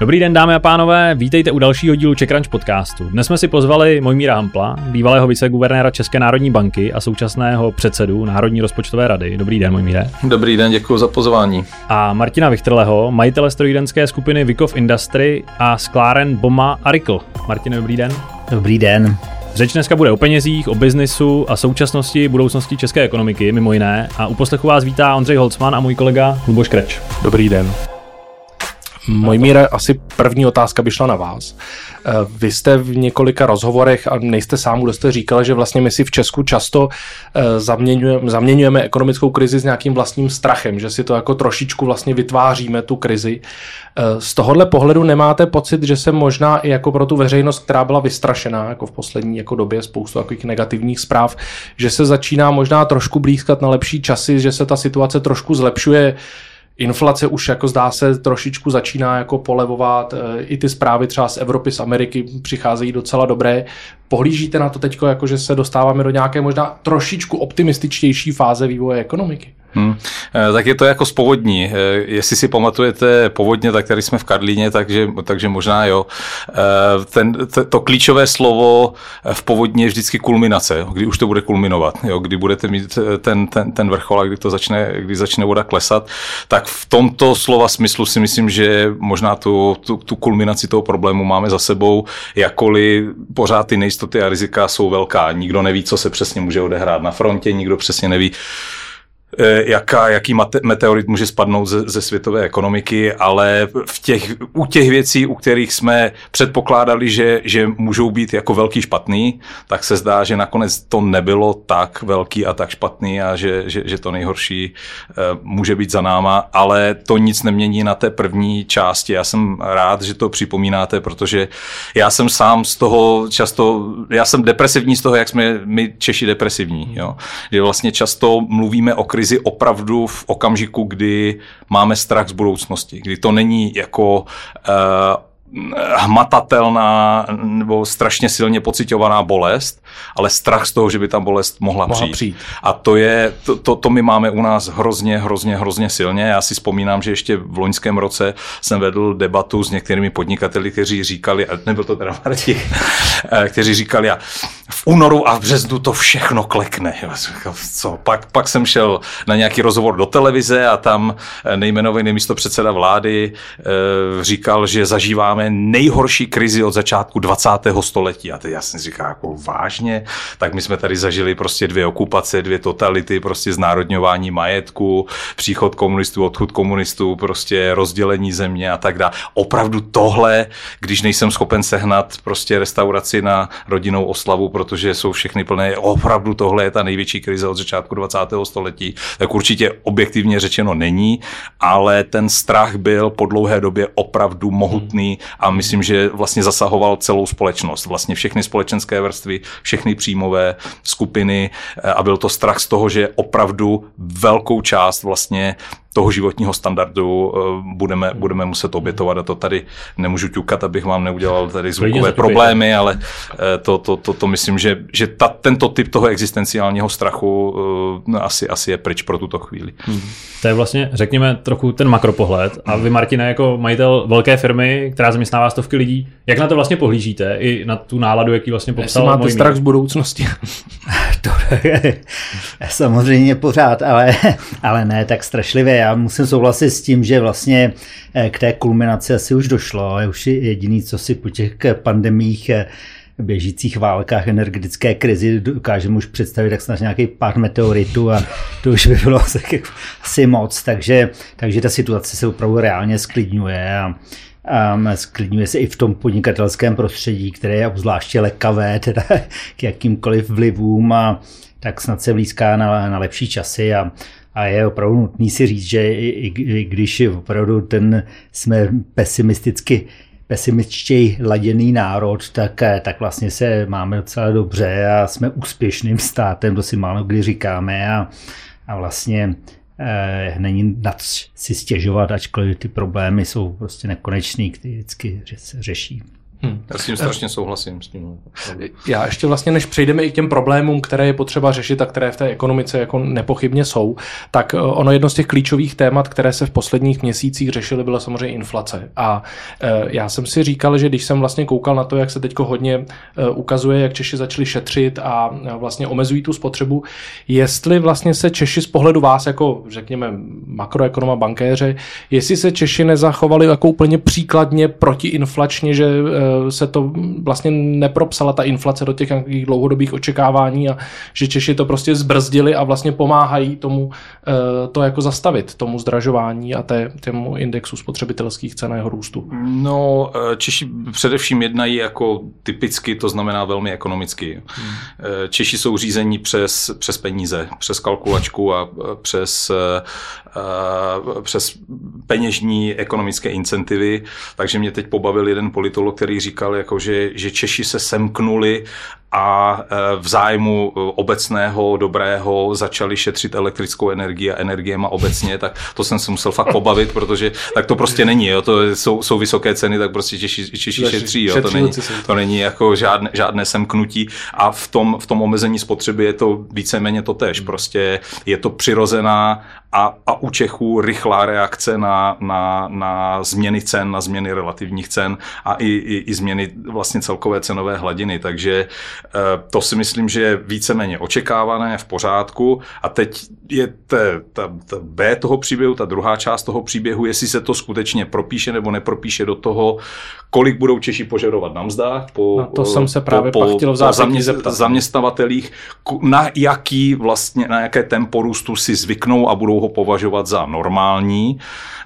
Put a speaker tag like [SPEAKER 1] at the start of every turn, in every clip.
[SPEAKER 1] Dobrý den, dámy a pánové, vítejte u dalšího dílu Crunch podcastu. Dnes jsme si pozvali Mojmíra Hampla, bývalého viceguvernéra České národní banky a současného předsedu Národní rozpočtové rady. Dobrý den, Mojmíre.
[SPEAKER 2] Dobrý den, děkuji za pozvání.
[SPEAKER 1] A Martina Vichtrleho, majitele strojírenské skupiny Vikov Industry a skláren Boma a Rikl. Martin, dobrý den.
[SPEAKER 3] Dobrý den.
[SPEAKER 1] Řeč dneska bude o penězích, o biznisu a současnosti budoucnosti české ekonomiky, mimo jiné. A u poslechu vás vítá Ondřej Holcman a můj kolega Luboš Kreč.
[SPEAKER 4] Dobrý den. Mojmíre, asi první otázka by šla na vás. Eh, vy jste v několika rozhovorech, a nejste sám, kdo jste říkal, že vlastně my si v Česku často eh, zaměňujeme, zaměňujeme ekonomickou krizi s nějakým vlastním strachem, že si to jako trošičku vlastně vytváříme, tu krizi. Eh, z tohohle pohledu nemáte pocit, že se možná i jako pro tu veřejnost, která byla vystrašená jako v poslední jako době spoustu takových negativních zpráv, že se začíná možná trošku blízkat na lepší časy, že se ta situace trošku zlepšuje, Inflace už jako zdá se trošičku začíná jako polevovat, e, i ty zprávy třeba z Evropy, z Ameriky přicházejí docela dobré. Pohlížíte na to teď, jako že se dostáváme do nějaké možná trošičku optimističtější fáze vývoje ekonomiky? Hmm.
[SPEAKER 2] Tak je to jako z povodní. Eh, jestli si pamatujete povodně, tak tady jsme v Karlíně, takže, takže možná jo. Eh, ten, to klíčové slovo v povodní je vždycky kulminace, kdy už to bude kulminovat, jo, kdy budete mít ten, ten, ten vrchol a kdy, to začne, kdy začne voda klesat, tak v tomto slova smyslu si myslím, že možná tu, tu, tu kulminaci toho problému máme za sebou, jakkoliv pořád ty nejistoty a rizika jsou velká. Nikdo neví, co se přesně může odehrát na frontě, nikdo přesně neví, Eh, jaká, jaký meteorit může spadnout ze, ze světové ekonomiky, ale v těch, u těch věcí, u kterých jsme předpokládali, že, že můžou být jako velký špatný, tak se zdá, že nakonec to nebylo tak velký a tak špatný a že, že, že to nejhorší eh, může být za náma, ale to nic nemění na té první části. Já jsem rád, že to připomínáte, protože já jsem sám z toho často, já jsem depresivní z toho, jak jsme my Češi depresivní, jo? že vlastně často mluvíme o krizi opravdu v okamžiku, kdy máme strach z budoucnosti, kdy to není jako uh, hmatatelná nebo strašně silně pocitovaná bolest, ale strach z toho, že by ta bolest mohla, mohla přijít. přijít. A to je, to, to, to my máme u nás hrozně, hrozně, hrozně silně. Já si vzpomínám, že ještě v loňském roce jsem vedl debatu s některými podnikateli, kteří říkali, a nebyl to teda Martin, eh, kteří říkali, a v únoru a v březnu to všechno klekne. Co? Pak, pak jsem šel na nějaký rozhovor do televize a tam eh, nejmenovaný místo předseda vlády e, říkal, že zažíváme máme nejhorší krizi od začátku 20. století. A teď já jsem říkal, jako vážně, tak my jsme tady zažili prostě dvě okupace, dvě totality, prostě znárodňování majetku, příchod komunistů, odchod komunistů, prostě rozdělení země a tak dále. Opravdu tohle, když nejsem schopen sehnat prostě restauraci na rodinnou oslavu, protože jsou všechny plné, opravdu tohle je ta největší krize od začátku 20. století, tak určitě objektivně řečeno není, ale ten strach byl po dlouhé době opravdu mohutný a myslím, že vlastně zasahoval celou společnost, vlastně všechny společenské vrstvy, všechny příjmové skupiny eh, a byl to strach z toho, že opravdu velkou část vlastně toho životního standardu eh, budeme, budeme muset obětovat a to tady nemůžu ťukat, abych vám neudělal tady zvukové problémy, ale eh, to, to, to, to myslím, že, že ta, tento typ toho existenciálního strachu uh, asi, asi je pryč pro tuto chvíli. Hmm.
[SPEAKER 1] To je vlastně, řekněme, trochu ten makropohled a vy, Martine, jako majitel velké firmy, která zaměstnává stovky lidí, jak na to vlastně pohlížíte i na tu náladu, jaký vlastně popsal
[SPEAKER 4] Jestli máte strach z budoucnosti?
[SPEAKER 3] to je samozřejmě pořád, ale, ale ne tak strašlivě. Já musím souhlasit s tím, že vlastně eh, k té kulminaci asi už došlo. A už jediný, co si po těch pandemích eh, běžících válkách, energetické krizi dokážeme už představit tak snad nějaký pár meteoritů a to už by bylo asi moc, takže, takže ta situace se opravdu reálně sklidňuje a, a sklidňuje se i v tom podnikatelském prostředí, které je obzvláště lekavé teda k jakýmkoliv vlivům a tak snad se blízká na, na lepší časy a a je opravdu nutný si říct, že i, i když opravdu ten jsme pesimisticky pesimističtěji laděný národ, tak, tak vlastně se máme docela dobře a jsme úspěšným státem, to si málo kdy říkáme a, a vlastně eh, není nad si stěžovat, ačkoliv ty problémy jsou prostě nekonečný, které vždycky se řeší.
[SPEAKER 2] Hmm. Já s tím strašně souhlasím. S tím.
[SPEAKER 4] Já ještě vlastně, než přejdeme i k těm problémům, které je potřeba řešit a které v té ekonomice jako nepochybně jsou, tak eh, ono jedno z těch klíčových témat, které se v posledních měsících řešily, byla samozřejmě inflace. A eh, já jsem si říkal, že když jsem vlastně koukal na to, jak se teď hodně eh, ukazuje, jak Češi začali šetřit a vlastně omezují tu spotřebu, jestli vlastně se Češi z pohledu vás, jako řekněme makroekonoma, bankéře, jestli se Češi nezachovali jako úplně příkladně protiinflačně, že se to vlastně nepropsala ta inflace do těch nějakých dlouhodobých očekávání a že Češi to prostě zbrzdili a vlastně pomáhají tomu eh, to jako zastavit, tomu zdražování a té, tému indexu spotřebitelských cen a jeho růstu.
[SPEAKER 2] No, eh, Češi především jednají jako typicky, to znamená velmi ekonomicky. Hmm. Eh, Češi jsou řízení přes, přes peníze, přes kalkulačku a přes, přes peněžní ekonomické incentivy, takže mě teď pobavil jeden politolog, který říkal, jako že, že Češi se semknuli a e, v zájmu e, obecného dobrého začali šetřit elektrickou energii a energiema obecně, tak to jsem se musel fakt pobavit, protože tak to prostě není, jo, to jsou, jsou vysoké ceny, tak prostě Češi, Češi šetří, jo, to není, to není jako žádné, žádné semknutí. A v tom, v tom omezení spotřeby je to víceméně to tež, prostě je to přirozená a, a u Čechů rychlá reakce na, na, na změny cen, na změny relativních cen a i, i, i změny vlastně celkové cenové hladiny, takže Eh, to si myslím, že je víceméně očekávané, v pořádku. A teď je te, ta, ta B toho příběhu, ta druhá část toho příběhu, jestli se to skutečně propíše nebo nepropíše do toho, kolik budou Češi požadovat na mzdách. Po,
[SPEAKER 4] na to jsem se právě po, chtěl v zamě, zeptat.
[SPEAKER 2] zaměstnavatelích, na jaký vlastně, na jaké tempo růstu si zvyknou a budou ho považovat za normální,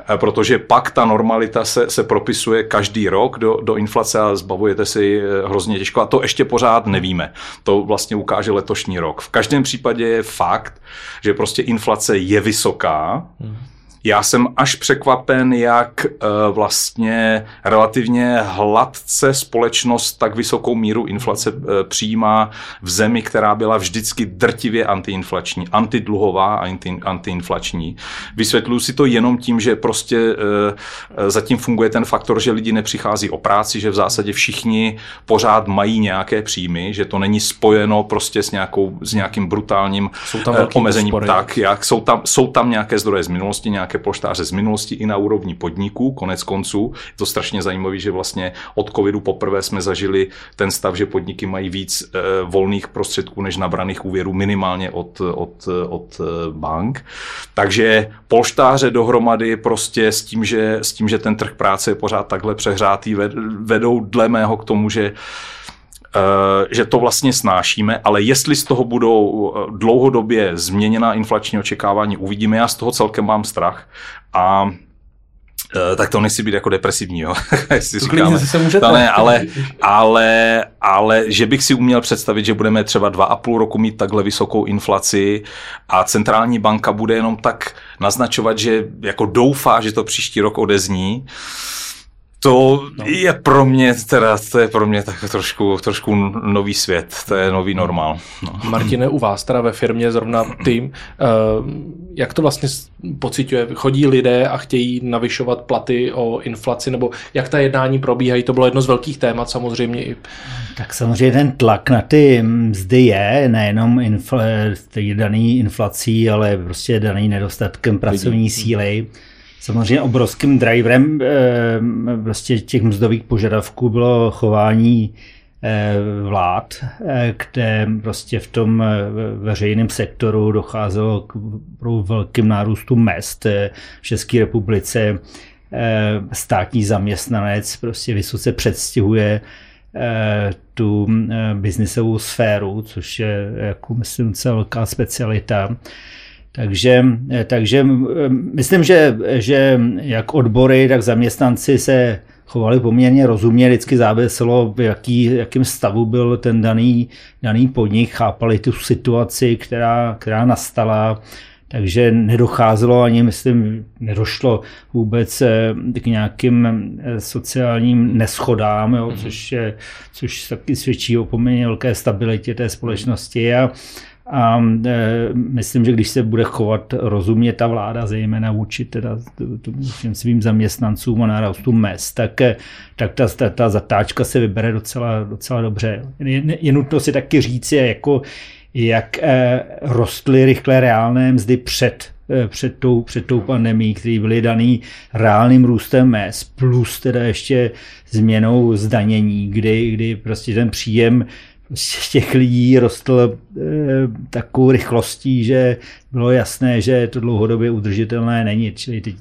[SPEAKER 2] eh, protože pak ta normalita se, se propisuje každý rok do, do inflace a zbavujete si eh, hrozně těžko a to ještě pořád nevíme. To vlastně ukáže letošní rok. V každém případě je fakt, že prostě inflace je vysoká, hmm já jsem až překvapen, jak uh, vlastně relativně hladce společnost tak vysokou míru inflace uh, přijímá v zemi, která byla vždycky drtivě antiinflační, antidluhová a anti, antiinflační. Vysvětluji si to jenom tím, že prostě uh, zatím funguje ten faktor, že lidi nepřichází o práci, že v zásadě všichni pořád mají nějaké příjmy, že to není spojeno prostě s, nějakou, s nějakým brutálním jsou tam omezením. Tak, jak, jsou, tam, jsou tam nějaké zdroje z minulosti, nějaké nějaké poštáře z minulosti i na úrovni podniků, konec konců. Je to strašně zajímavé, že vlastně od covidu poprvé jsme zažili ten stav, že podniky mají víc e, volných prostředků než nabraných úvěrů minimálně od, od, od eh, bank. Takže polštáře dohromady prostě s tím, že, s tím, že ten trh práce je pořád takhle přehrátý, vedou dle mého k tomu, že Eh, že to vlastně snášíme, ale jestli z toho budou eh, dlouhodobě změněná inflační očekávání, uvidíme. Já z toho celkem mám strach a eh, tak to nechci být jako depresivní, jo.
[SPEAKER 4] Jestli to říkáme. se můžete.
[SPEAKER 2] To ne, ale, ale, ale že bych si uměl představit, že budeme třeba dva a půl roku mít takhle vysokou inflaci a centrální banka bude jenom tak naznačovat, že jako doufá, že to příští rok odezní, to no. je pro mě teda, to je pro mě tak trošku, trošku nový svět, to je nový normál. No.
[SPEAKER 4] Martine, u vás teda ve firmě zrovna tým, eh, jak to vlastně pocituje? Chodí lidé a chtějí navyšovat platy o inflaci, nebo jak ta jednání probíhají? To bylo jedno z velkých témat samozřejmě. I...
[SPEAKER 3] Tak samozřejmě ten tlak na ty mzdy je nejenom infl- daný inflací, ale prostě daný nedostatkem pracovní síly. Samozřejmě obrovským driverem eh, prostě těch mzdových požadavků bylo chování eh, vlád, eh, kde prostě v tom veřejném sektoru docházelo k velkým nárůstu mest. V České republice státní zaměstnanec prostě vysoce předstihuje tu biznisovou sféru, což je, jako myslím, celká specialita. Takže, takže myslím, že, že jak odbory, tak zaměstnanci se chovali poměrně rozumně, vždycky záviselo, v jaký, jakým stavu byl ten daný, daný podnik, chápali tu situaci, která, která nastala, takže nedocházelo ani, myslím, nedošlo vůbec eh, k nějakým eh, sociálním neschodám, jo, mm-hmm. což, je, což taky svědčí o poměrně velké stabilitě té společnosti. A, A e, myslím, že když se bude chovat rozumně ta vláda, zejména vůči teda všem svým zaměstnancům a nárastu mest, tak, e, tak ta, ta, ta zatáčka se vybere docela, docela dobře. Je, je nutno si taky říct, jako, jak e, rostly rychle reálné mzdy před před tou, před tou pandemí, které byly daný reálným růstem mest, plus teda ještě změnou zdanění, kdy, kdy prostě ten příjem z těch lidí rostl e, takovou rychlostí, že bylo jasné, že to dlouhodobě udržitelné není. Čili teď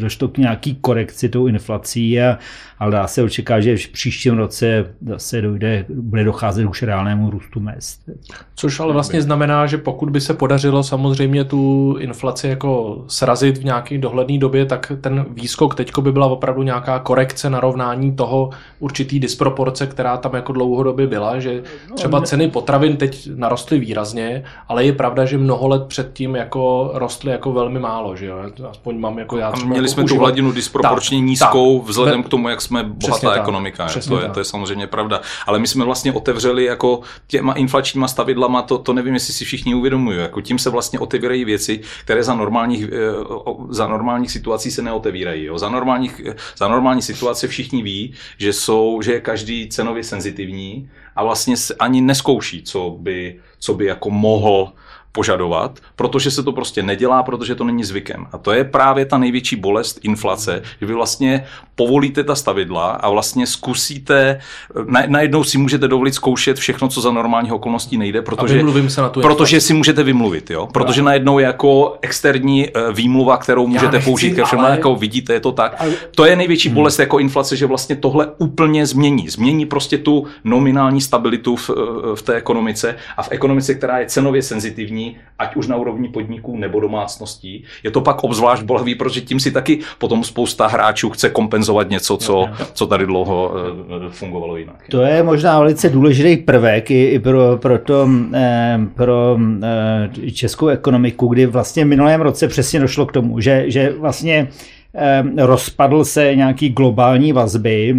[SPEAKER 3] došlo k nějaký korekci tou inflací, a, ale dá se očekávat, že v příštím roce zase dojde, bude docházet už reálnému růstu mest.
[SPEAKER 4] Což ale vlastně znamená, že pokud by se podařilo samozřejmě tu inflaci jako srazit v nějaké dohledné době, tak ten výskok teďko by byla opravdu nějaká korekce, narovnání toho určitý disproporce, která tam jako dlouhodobě byla, že třeba ceny potravin teď narostly výrazně, ale je pravda, že mnoho let před předtím jako rostly jako velmi málo, že jo? Aspoň mám jako já
[SPEAKER 2] A měli jako jsme tu hladinu disproporčně tak, nízkou tak, vzhledem k tomu, jak jsme bohatá tak, ekonomika. To je, to je samozřejmě pravda. Ale my jsme vlastně otevřeli jako těma inflačníma stavidlama, to, to nevím, jestli si všichni uvědomují. Jako tím se vlastně otevírají věci, které za normálních, eh, za normálních situací se neotevírají. Jo? Za, normálních, za normální situace všichni ví, že, jsou, že je každý cenově senzitivní a vlastně ani neskouší, co by, co by jako mohl požadovat, protože se to prostě nedělá, protože to není zvykem. A to je právě ta největší bolest inflace, že vy vlastně povolíte ta stavidla a vlastně zkusíte, najednou si můžete dovolit zkoušet všechno, co za normálních okolností nejde, protože,
[SPEAKER 4] se na tu
[SPEAKER 2] protože si můžete vymluvit, jo? protože najednou jako externí eh, výmluva, kterou můžete nechci, použít ke všem, ale... jako vidíte, je to tak. Ale... To je největší hmm. bolest jako inflace, že vlastně tohle úplně změní. Změní prostě tu nominální stabilitu v, v té ekonomice a v ekonomice, která je cenově senzitivní, ať už na úrovni podniků nebo domácností. Je to pak obzvlášť bolavý, protože tím si taky potom spousta hráčů chce kompenzovat něco, co, co tady dlouho eh, fungovalo jinak.
[SPEAKER 3] To je možná velice důležitý prvek i, i pro, pro, to, eh, pro eh, českou ekonomiku, kdy vlastně v minulém roce přesně došlo k tomu, že, že vlastně rozpadl se nějaký globální vazby,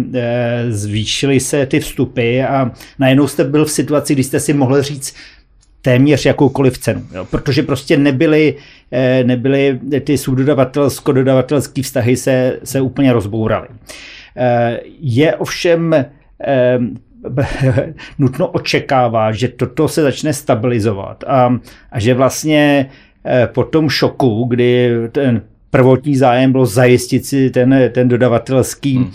[SPEAKER 3] zvýšily se ty vstupy a najednou jste byl v situaci, kdy jste si mohl říct, téměř jakoukoliv cenu, jo, protože prostě nebyly, eh, nebyly ty subdodavatelsko-dodavatelské vztahy se, se úplně rozbouraly. Eh, je ovšem eh, nutno očekávat, že toto se začne stabilizovat a, a že vlastně po tom šoku, kdy ten prvotní zájem bylo zajistit si ten, ten dodavatelský hmm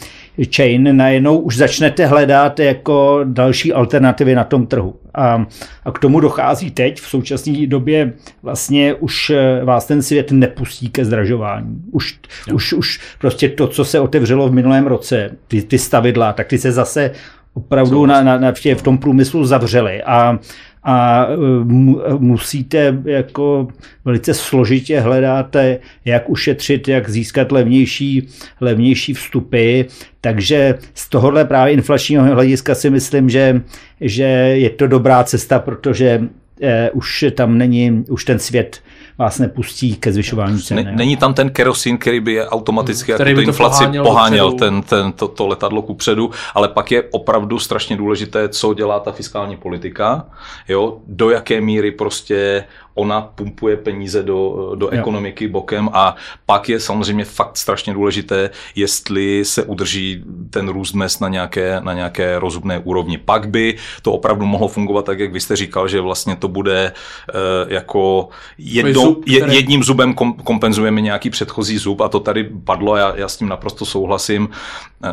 [SPEAKER 3] chain, najednou už začnete hledat jako další alternativy na tom trhu. A, a k tomu dochází teď, v současné době vlastně už eh, vás ten svět nepustí ke zdražování. Už, už, už prostě to, co se otevřelo v minulém roce, ty, ty stavidla, tak ty se zase opravdu na, na, na, v tom průmyslu zavřely. A, a e, musíte jako velice složitě hledat, jak ušetřit, jak získat levnější, levnější vstupy. Takže z tohohle právě inflačního hlediska si myslím, že, že je to dobrá cesta, protože eh, už tam není, už ten svět vás nepustí ke zvyšování cen.
[SPEAKER 2] Není tam ten kerosin, který by je automaticky hmm, jako tu inflaci poháněl, poháněl ten, ten, to, to letadlo ku předu, ale pak je opravdu strašně důležité, co dělá ta fiskální politika, jo, do jaké míry prostě ona pumpuje peníze do, do ekonomiky bokem a pak je samozřejmě fakt strašně důležité, jestli se udrží ten růst na nějaké, na nějaké rozumné úrovni. Pak by to opravdu mohlo fungovat tak, jak vy jste říkal, že vlastně to bude uh, jako jednou, zub, který... jedním zubem kompenzujeme nějaký předchozí zub a to tady padlo, já, já s tím naprosto souhlasím.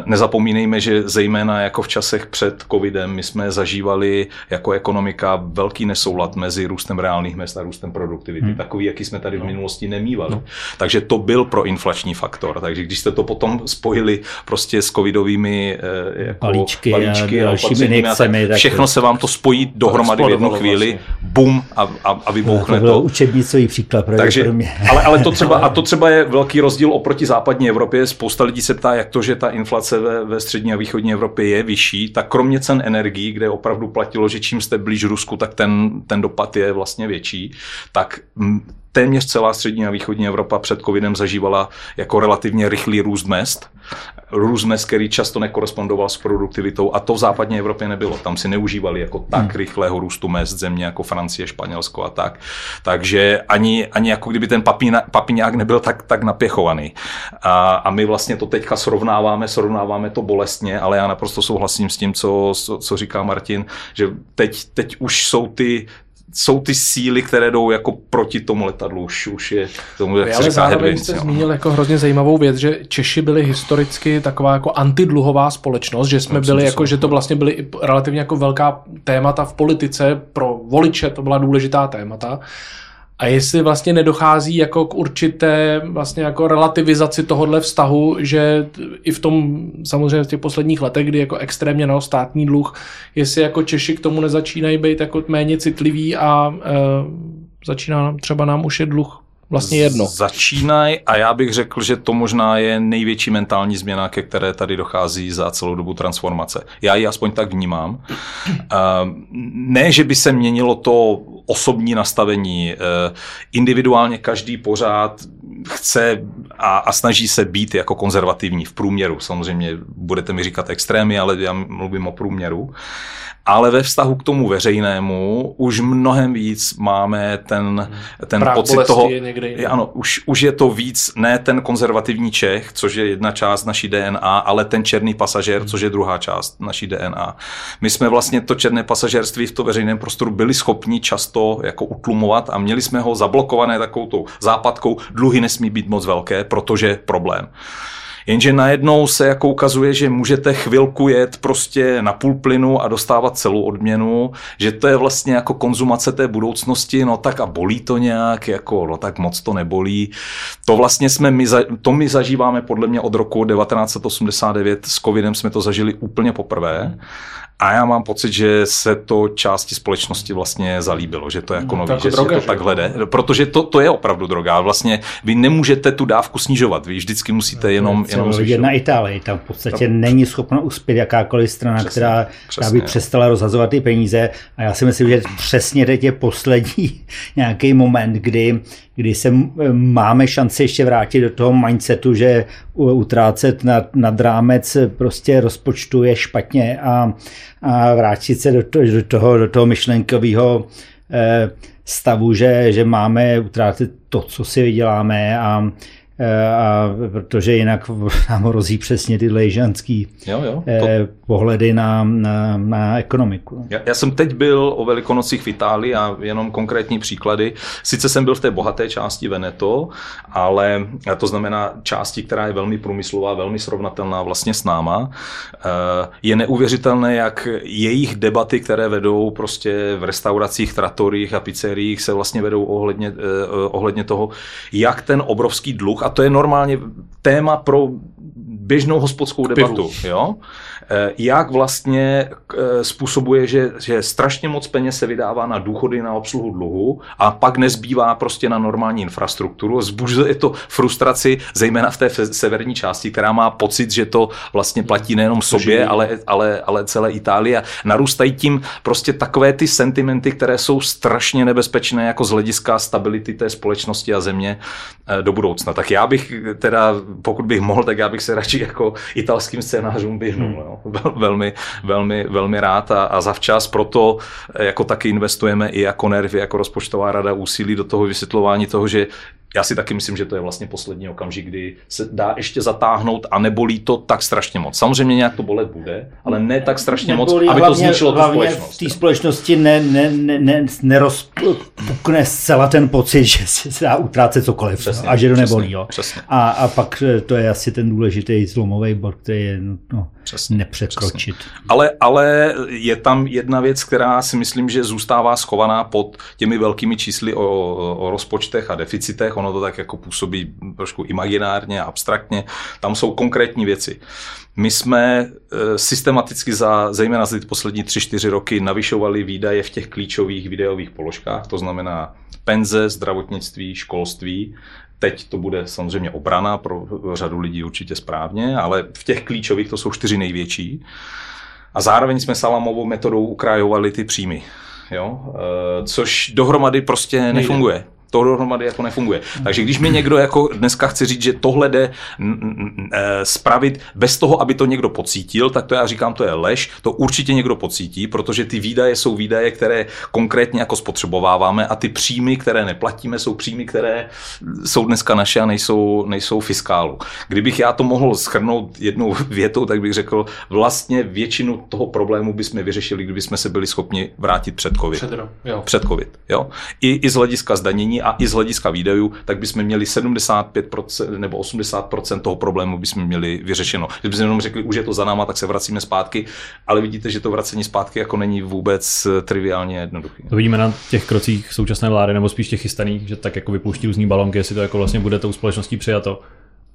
[SPEAKER 2] Nezapomínejme, že zejména jako v časech před covidem my jsme zažívali jako ekonomika velký nesoulad mezi růstem reálných mest a růstem produktivity, hmm. takový, jaký jsme tady v no. minulosti nemývali. No. Takže to byl pro inflační faktor. Takže když jste to potom spojili prostě s covidovými
[SPEAKER 3] eh, jako balíčky, balíčky a, a dalšími tak
[SPEAKER 2] všechno se vám to spojí dohromady v jednu chvíli, vlastně. bum a, a, a vybouchne
[SPEAKER 3] to. to. učebnicový příklad
[SPEAKER 2] Takže, pro mě. ale, ale to třeba, a to třeba je velký rozdíl oproti západní Evropě. Spousta lidí se ptá, jak to, že ta inflace ve, ve střední a východní Evropě je vyšší, tak kromě cen energií, kde opravdu platilo, že čím jste blíž Rusku, tak ten, ten dopad je vlastně větší, tak téměř celá střední a východní Evropa před covidem zažívala jako relativně rychlý růst mest. Růst mest, který často nekorespondoval s produktivitou a to v západní Evropě nebylo. Tam si neužívali jako tak hmm. rychlého růstu mest země jako Francie, Španělsko a tak. Takže ani, ani jako kdyby ten papiňák nebyl tak, tak napěchovaný. A, a my vlastně to teďka srovnáváme, srovnáváme to bolestně, ale já naprosto souhlasím s tím, co, co, co říká Martin, že teď, teď už jsou ty jsou ty síly, které jdou jako proti tomu letadlu, už, už je tomu, jak
[SPEAKER 4] se říká zároveň jste zmínil jako hrozně zajímavou věc, že Češi byli historicky taková jako antidluhová společnost, že jsme byli jako, že to vlastně byly relativně jako velká témata v politice, pro voliče to byla důležitá témata. A jestli vlastně nedochází jako k určité vlastně jako relativizaci tohohle vztahu, že i v tom samozřejmě v těch posledních letech, kdy jako extrémně na státní dluh, jestli jako Češi k tomu nezačínají být jako méně citliví a e, začíná třeba nám už je dluh vlastně jedno.
[SPEAKER 2] Začínají a já bych řekl, že to možná je největší mentální změna, ke které tady dochází za celou dobu transformace. Já ji aspoň tak vnímám. Ne, že by se měnilo to osobní nastavení. Individuálně každý pořád chce a, a snaží se být jako konzervativní v průměru. Samozřejmě budete mi říkat extrémy, ale já mluvím o průměru ale ve vztahu k tomu veřejnému už mnohem víc máme ten, ten pocit toho,
[SPEAKER 4] je
[SPEAKER 2] ano, už, už je to víc, ne ten konzervativní Čech, což je jedna část naší DNA, ale ten černý pasažér, což je druhá část naší DNA. My jsme vlastně to černé pasažérství v to veřejném prostoru byli schopni často jako utlumovat a měli jsme ho zablokované takovou tou západkou, dluhy nesmí být moc velké, protože problém. Jenže najednou se jako ukazuje, že můžete chvilku jet prostě na půl plynu a dostávat celou odměnu, že to je vlastně jako konzumace té budoucnosti, no tak a bolí to nějak, jako no tak moc to nebolí. To vlastně jsme my, to my zažíváme podle mě od roku 1989, s covidem jsme to zažili úplně poprvé a já mám pocit, že se to části společnosti vlastně zalíbilo, že to je jako no, nový, že droga, to takhle jde. Protože to, to je opravdu droga. Vlastně vy nemůžete tu dávku snižovat, vy vždycky musíte no, jenom, jenom
[SPEAKER 3] zvyšovat. na Itálii, tam v podstatě tam... není schopna uspět jakákoliv strana, přesně, která, přesně, která by přestala rozhazovat ty peníze. A já si myslím, že přesně teď je poslední nějaký moment, kdy kdy se máme šanci ještě vrátit do toho mindsetu, že utrácet nad, nad rámec prostě rozpočtu je špatně a, a vrátit se do, to, do toho, do toho myšlenkového eh, stavu, že, že máme utrácet to, co si vyděláme a Eh, a protože jinak nám hrozí přesně ty lejžanský jo, jo, eh, to... pohledy na, na, na ekonomiku.
[SPEAKER 2] Já, já jsem teď byl o Velikonocích v Itálii a jenom konkrétní příklady. Sice jsem byl v té bohaté části Veneto, ale to znamená části, která je velmi průmyslová, velmi srovnatelná vlastně s náma. Eh, je neuvěřitelné, jak jejich debaty, které vedou prostě v restauracích, tratorích a pizzeriích, se vlastně vedou ohledně, ohledně toho, jak ten obrovský dluh, a to je normálně téma pro běžnou hospodskou debatu. Jo? Eh, jak vlastně eh, způsobuje, že, že strašně moc peněz se vydává na důchody, na obsluhu dluhu a pak nezbývá prostě na normální infrastrukturu. Zbuzuje to frustraci, zejména v té severní části, která má pocit, že to vlastně platí nejenom sobě, ale, ale, ale celé Itálie. Narůstají tím prostě takové ty sentimenty, které jsou strašně nebezpečné jako z hlediska stability té společnosti a země eh, do budoucna. Tak já bych teda, pokud bych mohl, tak já bych se radši jako italským scénářům vyhnul. Hmm. Jo. velmi, velmi, velmi rád a, a zavčas proto eh, jako taky investujeme i jako nervy, jako rozpočtová rada úsilí do toho vysvětlování toho, že já si taky myslím, že to je vlastně poslední okamžik, kdy se dá ještě zatáhnout a nebolí to tak strašně moc. Samozřejmě nějak to bolet bude, ale ne tak strašně nebolí, moc, aby hlavně, to zničilo tu společnost.
[SPEAKER 3] v té společnosti ne, ne, ne, ne, nerozpukne zcela ten pocit, že se dá utrácet cokoliv přesně, a že to nebolí. Přesně, jo. Přesně. A, a pak eh, to je asi ten důležitý zlomový bod, který je no, přesně, nepřekročit. Přesně.
[SPEAKER 2] Ale, ale je tam jedna věc, která si myslím, že zůstává schovaná pod těmi velkými čísly o, o rozpočtech a deficitech ono to tak jako působí trošku imaginárně, abstraktně. Tam jsou konkrétní věci. My jsme eh, systematicky za zejména za ty poslední 3-4 roky navyšovali výdaje v těch klíčových videových položkách, to znamená penze, zdravotnictví, školství. Teď to bude samozřejmě obrana pro řadu lidí určitě správně, ale v těch klíčových to jsou čtyři největší. A zároveň jsme salamovou metodou ukrajovali ty příjmy. Jo? E, což dohromady prostě nefunguje. To dohromady jako nefunguje. Takže když mi někdo jako dneska chce říct, že tohle jde e, spravit bez toho, aby to někdo pocítil, tak to já říkám, to je lež. To určitě někdo pocítí, protože ty výdaje jsou výdaje, které konkrétně jako spotřebováváme a ty příjmy, které neplatíme, jsou příjmy, které jsou dneska naše a nejsou, nejsou fiskálu. Kdybych já to mohl schrnout jednou větou, tak bych řekl, vlastně většinu toho problému bychom vyřešili, kdybychom se byli schopni vrátit před COVID.
[SPEAKER 4] Před, jo.
[SPEAKER 2] před COVID. Jo? I, I z hlediska zdanění a i z hlediska výdajů, tak bychom měli 75% nebo 80% toho problému bychom měli vyřešeno. Kdybychom jenom řekli, už je to za náma, tak se vracíme zpátky, ale vidíte, že to vracení zpátky jako není vůbec triviálně jednoduché.
[SPEAKER 1] To vidíme na těch krocích současné vlády, nebo spíš těch chystaných, že tak jako vypouští různý balonky, jestli to jako vlastně bude tou společností přijato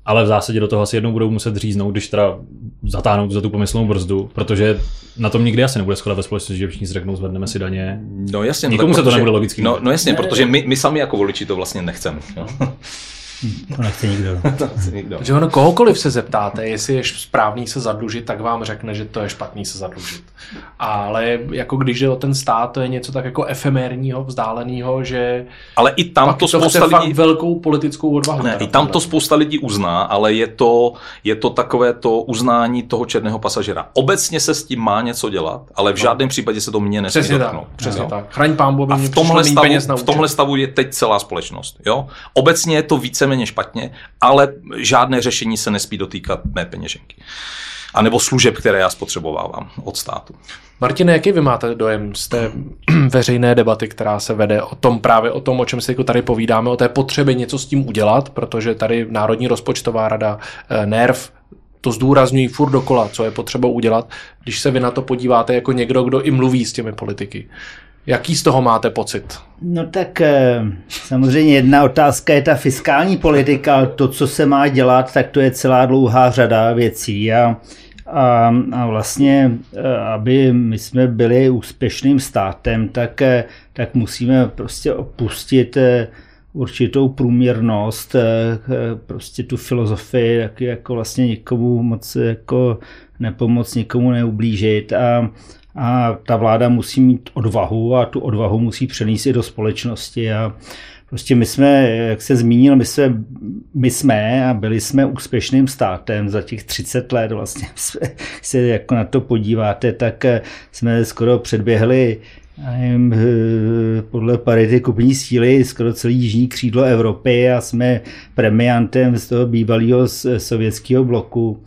[SPEAKER 1] ale v zásadě do toho asi jednou budou muset říznout, když teda zatáhnout za tu pomyslnou brzdu, protože na tom nikdy asi nebude schoda ve společnosti, že všichni řeknou, zvedneme si daně.
[SPEAKER 2] No jasně.
[SPEAKER 1] Nikomu
[SPEAKER 2] no,
[SPEAKER 1] se to nebude logicky.
[SPEAKER 2] No, no jasně, ne, protože my, my sami jako voliči to vlastně nechceme. Jo.
[SPEAKER 3] To nechce nikdo.
[SPEAKER 2] to nechce nikdo.
[SPEAKER 4] Že ono kohokoliv se zeptáte, jestli je správný se zadlužit, tak vám řekne, že to je špatný se zadlužit. Ale jako když jde o ten stát, to je něco tak jako efemérního, vzdáleného, že
[SPEAKER 2] ale i tam to, to spousta lidí...
[SPEAKER 4] velkou politickou odvahu.
[SPEAKER 2] Ne, i tam to spousta lidí uzná, ale je to, je to takové to uznání toho černého pasažera. Obecně se s tím má něco dělat, ale v no. žádném případě se to mě nesmí
[SPEAKER 4] Přesně
[SPEAKER 2] dotknout.
[SPEAKER 4] tak, přesně jo? tak. Chraň pán
[SPEAKER 2] a v tomhle, stavu, v tomhle stavu je teď celá společnost. Jo? Obecně je to víceméně špatně, ale žádné řešení se nespí dotýkat mé peněženky. A nebo služeb, které já spotřebovávám od státu.
[SPEAKER 4] Martine, jaký vy máte dojem z té veřejné debaty, která se vede o tom právě o tom, o čem si jako tady povídáme, o té potřebě něco s tím udělat, protože tady Národní rozpočtová rada, eh, NERV, to zdůrazňují furt dokola, co je potřeba udělat, když se vy na to podíváte jako někdo, kdo i mluví s těmi politiky. Jaký z toho máte pocit?
[SPEAKER 3] No tak eh, samozřejmě jedna otázka je ta fiskální politika, to, co se má dělat, tak to je celá dlouhá řada věcí. A, a, a vlastně, eh, aby my jsme byli úspěšným státem, tak, eh, tak musíme prostě opustit určitou průměrnost, prostě tu filozofii, jak jako vlastně nikomu moc jako nepomoc, nikomu neublížit. A, a ta vláda musí mít odvahu a tu odvahu musí přenést i do společnosti a Prostě my jsme, jak se zmínil, my jsme, my jsme a byli jsme úspěšným státem za těch 30 let. Vlastně jsme, se jako na to podíváte, tak jsme skoro předběhli nevím, podle parity kupní síly skoro celý jižní křídlo Evropy a jsme premiantem z toho bývalého sovětského bloku.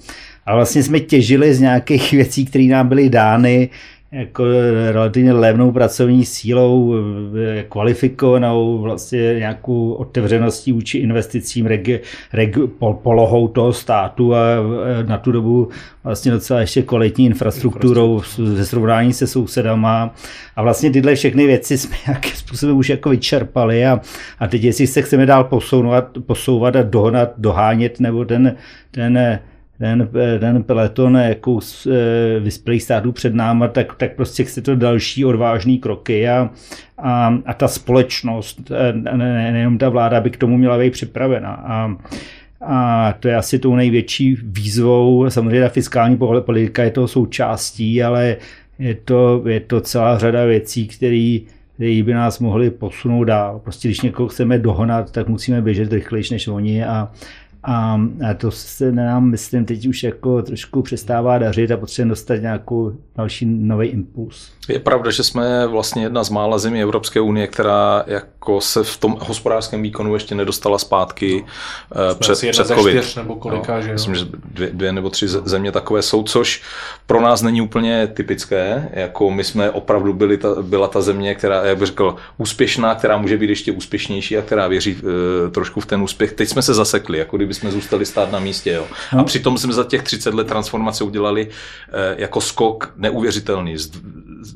[SPEAKER 3] A vlastně jsme těžili z nějakých věcí, které nám byly dány jako relativně levnou pracovní sílou, eh, kvalifikovanou vlastně nějakou otevřeností vůči investicím, regi, regi, polohou toho státu a eh, na tu dobu vlastně docela ještě kvalitní infrastrukturou ze srovnání se sousedama. A vlastně tyhle všechny věci jsme nějakým způsobem už jako vyčerpali a, a teď jestli se chceme dál posouvat, posouvat a dohnat, dohánět nebo ten, ten ten, ten peleton jako e, vyspělých států před náma, tak, tak prostě chce to další odvážný kroky a, a, a ta společnost, ne, nejenom ta vláda, by k tomu měla být připravena. A, a to je asi tou největší výzvou. Samozřejmě ta fiskální politika je toho součástí, ale je to, je to celá řada věcí, které které by nás mohly posunout dál. Prostě když někoho chceme dohnat, tak musíme běžet rychlejší než oni a, a, to se nám, myslím, teď už jako trošku přestává dařit a potřebujeme dostat nějakou další nový impuls.
[SPEAKER 2] Je pravda, že jsme vlastně jedna z mála zemí Evropské unie, která jako se v tom hospodářském výkonu ještě nedostala zpátky no. před, před COVID.
[SPEAKER 4] nebo kolika, no, že
[SPEAKER 2] myslím, že dvě, dvě nebo tři země takové jsou, což pro nás není úplně typické. Jako my jsme opravdu byli ta, byla ta země, která, jak bych řekl, úspěšná, která může být ještě úspěšnější a která věří uh, trošku v ten úspěch. Teď jsme se zasekli, jako kdyby jsme zůstali stát na místě. Jo. No. A přitom jsme za těch 30 let transformace udělali uh, jako skok neuvěřitelný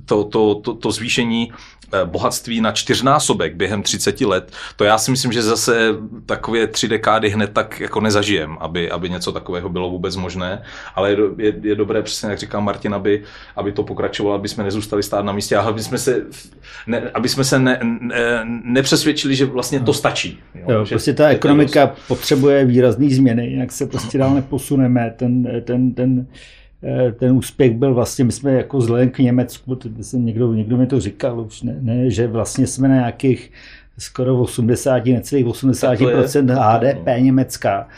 [SPEAKER 2] to, to, to, to zvýšení eh, bohatství na čtyřnásobek během 30 let, to já si myslím, že zase takové tři dekády hned tak jako nezažijem, aby, aby něco takového bylo vůbec možné, ale je, je, je dobré, přesně jak říká Martin, aby, aby to pokračovalo, aby jsme nezůstali stát na místě a aby jsme se, ne, aby jsme se ne, ne, nepřesvědčili, že vlastně to stačí.
[SPEAKER 3] Jo, jo, že prostě ta ekonomika to... potřebuje výrazné změny, jinak se prostě dál neposuneme. Ten, ten, ten, Eh, ten úspěch byl vlastně, my jsme jako vzhledem k Německu, jsem někdo, někdo mi to říkal už, ne, ne, že vlastně jsme na nějakých skoro 80, necelých 80% HDP no. Německa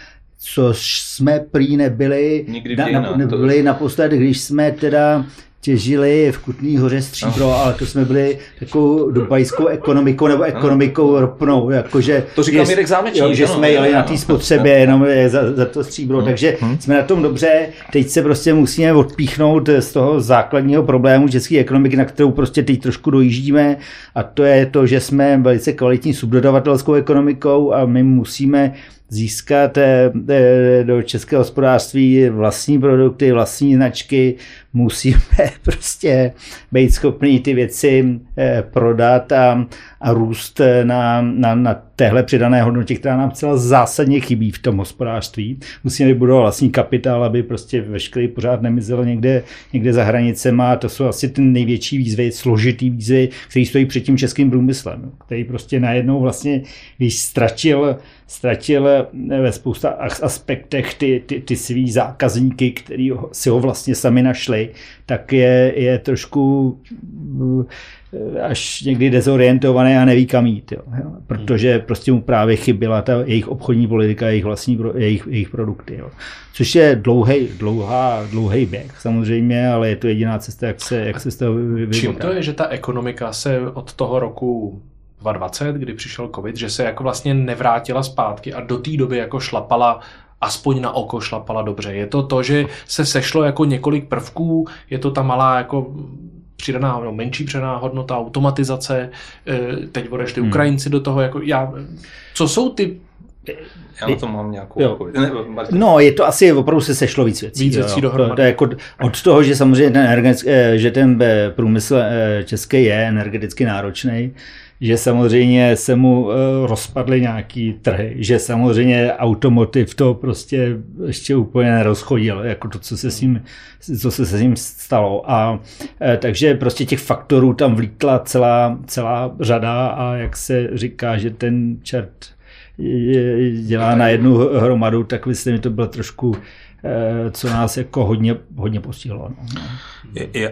[SPEAKER 3] což jsme prý nebyli,
[SPEAKER 2] Nikdy
[SPEAKER 3] na, na, nebyli naposled, když jsme teda těžili v Kutný hoře stříbro, no. ale to jsme byli takovou dubajskou ekonomikou nebo ekonomikou ropnou, jakože...
[SPEAKER 2] To říkal Mirek Zámečník.
[SPEAKER 3] jo, že jsme jeli na té spotřebě jenom za, za to stříbro, hmm. takže hmm. jsme na tom dobře, teď se prostě musíme odpíchnout z toho základního problému české ekonomiky, na kterou prostě teď trošku dojíždíme a to je to, že jsme velice kvalitní subdodavatelskou ekonomikou a my musíme získat eh, eh, do českého hospodářství vlastní produkty, vlastní značky, musíme prostě být schopni ty věci eh, prodat a, a růst na, na, na téhle přidané hodnotě, která nám celá zásadně chybí v tom hospodářství. Musíme vybudovat vlastní kapitál, aby prostě veškerý pořád nemizel někde, někde za hranicema a to jsou asi ty největší výzvy, složitý výzvy, který stojí před tím českým průmyslem, který prostě najednou vlastně, když ztratil ztratil eh, ve spousta aspektech ty, ty, ty svý zákazníky, který si ho vlastně sami našli, tak je, je trošku eh, až někdy dezorientovaný a neví kam jít. Jo. Protože prostě mu právě chyběla ta jejich obchodní politika, jejich vlastní jejich, jejich produkty. Jo. Což je dlouhý, dlouhá, dlouhý běh samozřejmě, ale je to jediná cesta, jak se, jak se z toho
[SPEAKER 4] vyvrat. Čím to je, že ta ekonomika se od toho roku 2020, kdy přišel covid, že se jako vlastně nevrátila zpátky a do té doby jako šlapala aspoň na oko šlapala dobře. Je to to, že se sešlo jako několik prvků, je to ta malá jako přidaná, no, menší přidaná hodnota, automatizace, eh, teď odešli hmm. Ukrajinci do toho, jako já, co jsou ty
[SPEAKER 2] já na to mám nějakou
[SPEAKER 3] No, je to asi opravdu se sešlo víc věcí.
[SPEAKER 4] Víc věcí
[SPEAKER 3] dohromady. To, to je jako od toho, že samozřejmě ten, eh, že ten eh, průmysl český je energeticky náročný, že samozřejmě se mu eh, rozpadly nějaký trhy, že samozřejmě automotiv to prostě ještě úplně nerozchodil, jako to, co se s ním, co se s ním stalo. A eh, takže prostě těch faktorů tam vlítla celá, celá řada a jak se říká, že ten čert dělá na jednu hromadu, tak myslím, že to bylo trošku co nás jako hodně, hodně postihlo. No.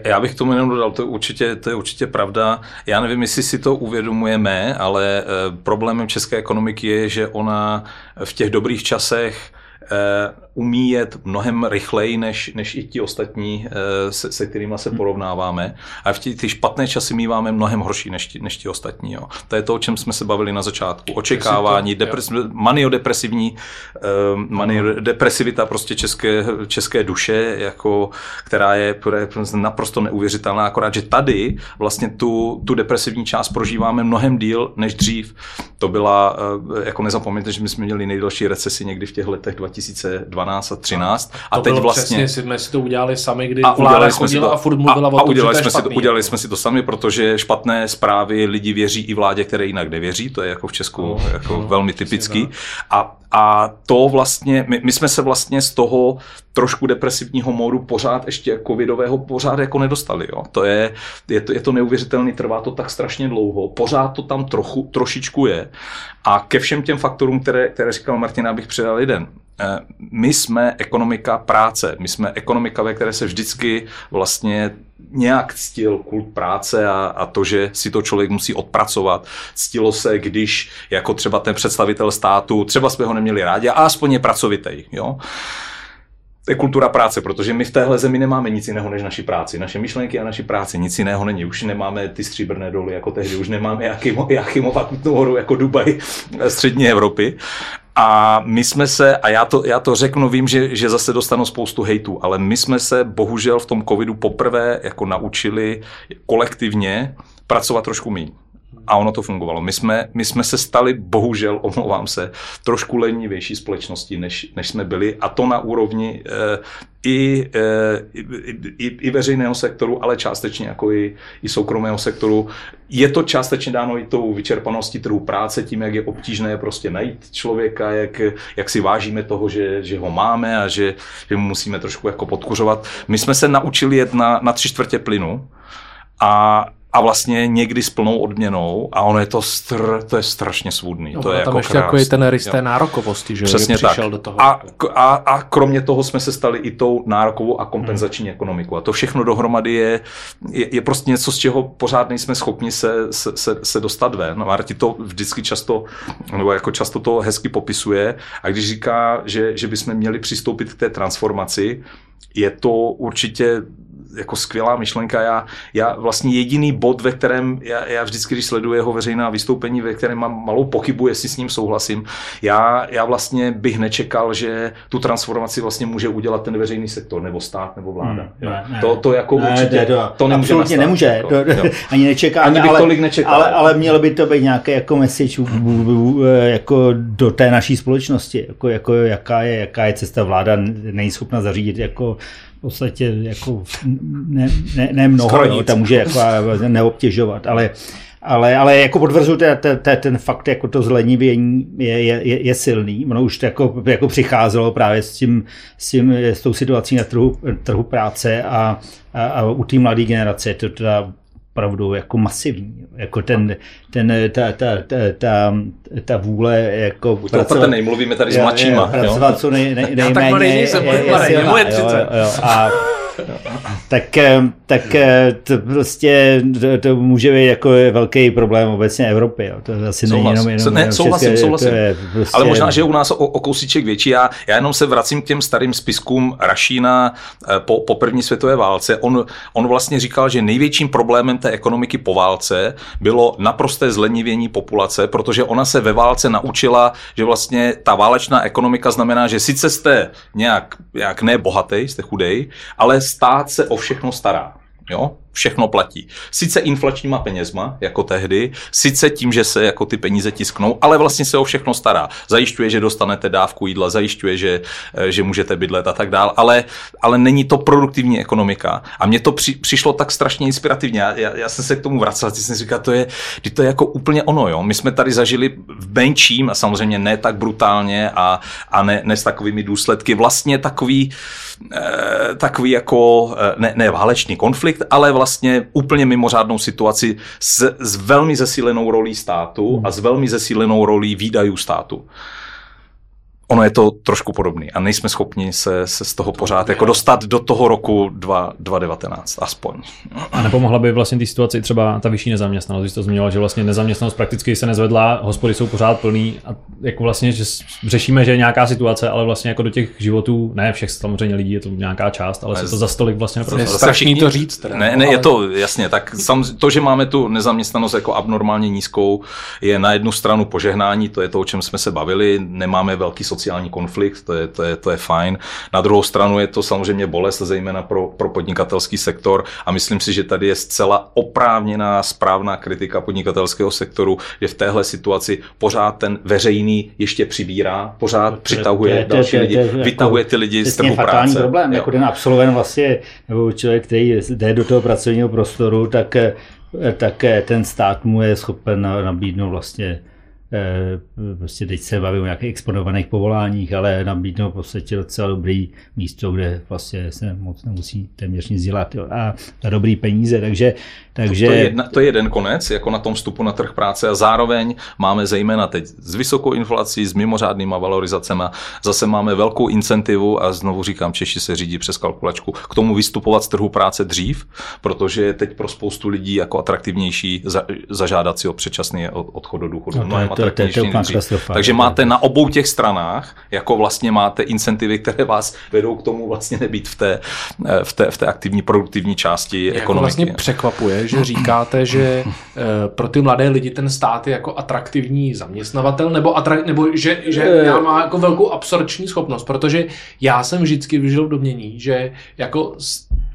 [SPEAKER 2] Já bych tomu jenom dodal, to je, určitě, to je určitě pravda. Já nevím, jestli si to uvědomujeme, ale eh, problémem české ekonomiky je, že ona v těch dobrých časech Eh, umí jet mnohem rychleji než, než i ti ostatní, eh, se, se kterými se hmm. porovnáváme. A v těch ty špatné časy míváme mnohem horší než ti, než ti ostatní. Jo. To je to, o čem jsme se bavili na začátku. Očekávání, depres, maniodepresivní, eh, maniodepresivita prostě české, české duše, jako, která, je, která je naprosto neuvěřitelná. Akorát, že tady vlastně tu, tu depresivní část prožíváme mnohem díl než dřív. To byla, jako nezapomeňte, že my jsme měli nejdelší recesi někdy v těch letech 2012 a 13.
[SPEAKER 4] A,
[SPEAKER 2] to teď vlastně...
[SPEAKER 4] Přesně, jsme si to udělali sami, kdy a udělali jsme si to, a furt mluvila a, o tom,
[SPEAKER 2] a udělali, jsme
[SPEAKER 4] si to,
[SPEAKER 2] udělali jsme si to sami, protože špatné zprávy lidi věří i vládě, které jinak nevěří. To je jako v Česku no, jako no, velmi typický. A, a to vlastně, my, my jsme se vlastně z toho trošku depresivního módu pořád ještě covidového pořád jako nedostali. Jo. To je, je, to, je to neuvěřitelný, trvá to tak strašně dlouho, pořád to tam trochu, trošičku je. A ke všem těm faktorům, které, které říkal Martina, abych předal jeden. Eh, my jsme ekonomika práce, my jsme ekonomika, ve které se vždycky vlastně nějak ctil kult práce a, a to, že si to člověk musí odpracovat. Ctilo se, když jako třeba ten představitel státu, třeba jsme ho neměli rádi, a aspoň je pracovitej. Jo? To je kultura práce, protože my v téhle zemi nemáme nic jiného než naši práci. Naše myšlenky a naši práci, nic jiného není. Už nemáme ty stříbrné doly jako tehdy, už nemáme Jachimova Kutnou horu jako Dubaj střední Evropy. A my jsme se, a já to, já to řeknu, vím, že, že zase dostanu spoustu hejtů, ale my jsme se bohužel v tom covidu poprvé jako naučili kolektivně pracovat trošku méně a ono to fungovalo. My jsme, my jsme se stali, bohužel, omlouvám se, trošku lenivější společností, než, než jsme byli a to na úrovni e, i, e, i, i veřejného sektoru, ale částečně jako i, i soukromého sektoru. Je to částečně dáno i tou vyčerpaností trhu práce, tím, jak je obtížné prostě najít člověka, jak, jak si vážíme toho, že, že ho máme a že, že mu musíme trošku jako podkuřovat. My jsme se naučili jet na, na tři čtvrtě plynu a a vlastně někdy s plnou odměnou a ono je to, str, to je strašně svůdný.
[SPEAKER 4] No,
[SPEAKER 2] to je
[SPEAKER 4] tam
[SPEAKER 2] jako
[SPEAKER 4] ještě jako je ten rys té nárokovosti, že
[SPEAKER 2] Přesně tak.
[SPEAKER 4] do toho.
[SPEAKER 2] A, a, a kromě toho jsme se stali i tou nárokovou a kompenzační hmm. ekonomikou. A to všechno dohromady je, je, je prostě něco, z čeho pořád nejsme schopni se, se, se, se dostat ven. No, Marti to vždycky často, nebo jako často to hezky popisuje. A když říká, že, že bychom měli přistoupit k té transformaci, je to určitě jako skvělá myšlenka. Já, já vlastně jediný bod, ve kterém já, já vždycky, když sleduji jeho veřejná vystoupení, ve kterém mám malou pochybu, jestli s ním souhlasím, já, já vlastně bych nečekal, že tu transformaci vlastně může udělat ten veřejný sektor, nebo stát, nebo vláda.
[SPEAKER 3] Hmm, ne, ne.
[SPEAKER 2] to, to jako
[SPEAKER 3] Ne,
[SPEAKER 2] určitě,
[SPEAKER 3] to,
[SPEAKER 2] to nemůže
[SPEAKER 3] absolutně
[SPEAKER 2] nastat,
[SPEAKER 3] nemůže,
[SPEAKER 2] jako,
[SPEAKER 3] to,
[SPEAKER 2] jo.
[SPEAKER 3] ani nečeká,
[SPEAKER 2] Ani bych
[SPEAKER 3] ale,
[SPEAKER 2] tolik nečekal.
[SPEAKER 3] Ale, ale mělo by to být nějaké jako message jako do té naší společnosti, jako, jako jaká, je, jaká je cesta vláda není schopna zařídit jako podstatě jako ne, ne, ne mnoho,
[SPEAKER 2] nic.
[SPEAKER 3] tam může jako neobtěžovat, ale ale, ale jako potvrzuje ten, fakt, jako to zlenivění je, je, je, je silný. Ono už to jako, jako přicházelo právě s, tím, s, tím, s tou situací na trhu, trhu práce a, a, a u té mladé generace je to teda opravdu jako masivní. Jako ten, ten, ta, ta, ta, ta, ta vůle jako
[SPEAKER 2] Buď to opatrnej, mluvíme tady s mladšíma.
[SPEAKER 3] jo, pracovat co nej, nej,
[SPEAKER 4] Já tak
[SPEAKER 3] nejméně
[SPEAKER 4] mladý nejsem,
[SPEAKER 3] je, je,
[SPEAKER 4] mladý,
[SPEAKER 3] silná,
[SPEAKER 4] mu je
[SPEAKER 3] jo,
[SPEAKER 4] 30.
[SPEAKER 3] jo, jo, a tak, eh, tak eh, to prostě to, to může být jako velký problém obecně Evropy. Jo. To asi není
[SPEAKER 2] Souhlas.
[SPEAKER 3] jenom, jenom,
[SPEAKER 2] Ne,
[SPEAKER 3] jenom
[SPEAKER 2] souhlasím,
[SPEAKER 3] české,
[SPEAKER 2] souhlasím.
[SPEAKER 3] To je prostě,
[SPEAKER 2] Ale možná, že u nás o, o kousíček větší. Já, já jenom se vracím k těm starým spiskům Rašína eh, po, po první světové válce. On, on vlastně říkal, že největším problémem té ekonomiky po válce bylo naprosté zlenivění populace, protože ona se ve válce naučila, že vlastně ta válečná ekonomika znamená, že sice jste nějak, nějak ne bohatý, jste chudej, ale stát se o všechno stará. Jo? Všechno platí. Sice inflačníma penězma, jako tehdy, sice tím, že se jako ty peníze tisknou, ale vlastně se o všechno stará. Zajišťuje, že dostanete dávku jídla, zajišťuje, že, eh, že můžete bydlet a tak dál, ale, ale není to produktivní ekonomika. A mně to při, přišlo tak strašně inspirativně. Já, já, já jsem se k tomu vracel, teď jsem říkal, to je, to je jako úplně ono. Jo? My jsme tady zažili v menším a samozřejmě ne tak brutálně a, a ne, ne s takovými důsledky, vlastně takový, eh, takový jako, eh, ne, ne válečný konflikt, ale vlastně úplně mimořádnou situaci s, s velmi zesílenou rolí státu a s velmi zesílenou rolí výdajů státu. Ono je to trošku podobný a nejsme schopni se, se z toho pořád jako dostat do toho roku 2, 2019 aspoň.
[SPEAKER 1] A nepomohla by vlastně té situaci třeba ta vyšší nezaměstnanost, když to zmiňoval, že vlastně nezaměstnanost prakticky se nezvedla, hospody jsou pořád plný a jako vlastně, že řešíme, že je nějaká situace, ale vlastně jako do těch životů, ne všech samozřejmě lidí, je to nějaká část, ale se to za stolik vlastně
[SPEAKER 4] Je.
[SPEAKER 2] Zase
[SPEAKER 4] strašný to říct. Teda,
[SPEAKER 2] Ne,
[SPEAKER 4] no,
[SPEAKER 2] ne, je
[SPEAKER 4] ale-
[SPEAKER 2] to jasně, tak sam, to, že máme tu nezaměstnanost jako abnormálně nízkou, je na jednu stranu požehnání, to je to, o čem jsme se bavili, nemáme velký sociální konflikt, to je, to je, to je fajn. Na druhou stranu je to samozřejmě bolest, zejména pro, pro podnikatelský sektor a myslím si, že tady je zcela oprávněná správná kritika podnikatelského sektoru, že v téhle situaci pořád ten veřejný ještě přibírá, pořád přitahuje další lidi, vytahuje ty lidi z trhu práce.
[SPEAKER 3] problém,
[SPEAKER 2] Jo.
[SPEAKER 3] jako ten absolvent vlastně, nebo člověk, který jde do toho pracovního prostoru, tak, eh, tak eh, ten stát mu je schopen na- nabídnout vlastně prostě teď se bavím o nějakých exponovaných povoláních, ale nabídnou v podstatě docela dobrý místo, kde vlastně se moc nemusí téměř nic dělat jo, a za dobrý peníze, takže, takže
[SPEAKER 2] To je, jedna, to je jeden konec, jako na tom vstupu na trh práce. A zároveň máme zejména teď s vysokou inflací, s mimořádnýma valorizacemi, zase máme velkou incentivu a znovu říkám, Češi se řídí přes kalkulačku, k tomu vystupovat z trhu práce dřív, protože je teď pro spoustu lidí jako atraktivnější za, zažádat si o předčasný od- odchod do důchodu.
[SPEAKER 3] No to je- to to katastrofa.
[SPEAKER 2] Takže
[SPEAKER 3] To je-
[SPEAKER 2] máte na obou těch stranách, jako vlastně máte incentivy, které vás vedou k tomu vlastně nebýt v té, v té, v té aktivní produktivní části
[SPEAKER 4] Jako
[SPEAKER 2] ekonomiky.
[SPEAKER 4] vlastně překvapuje, že říkáte, že eh, pro ty mladé lidi ten stát je jako atraktivní zaměstnavatel, nebo, atrak, nebo že, že
[SPEAKER 3] Eh.
[SPEAKER 4] má jako velkou absorpční schopnost, protože já jsem vždycky vyžil v domění, že jako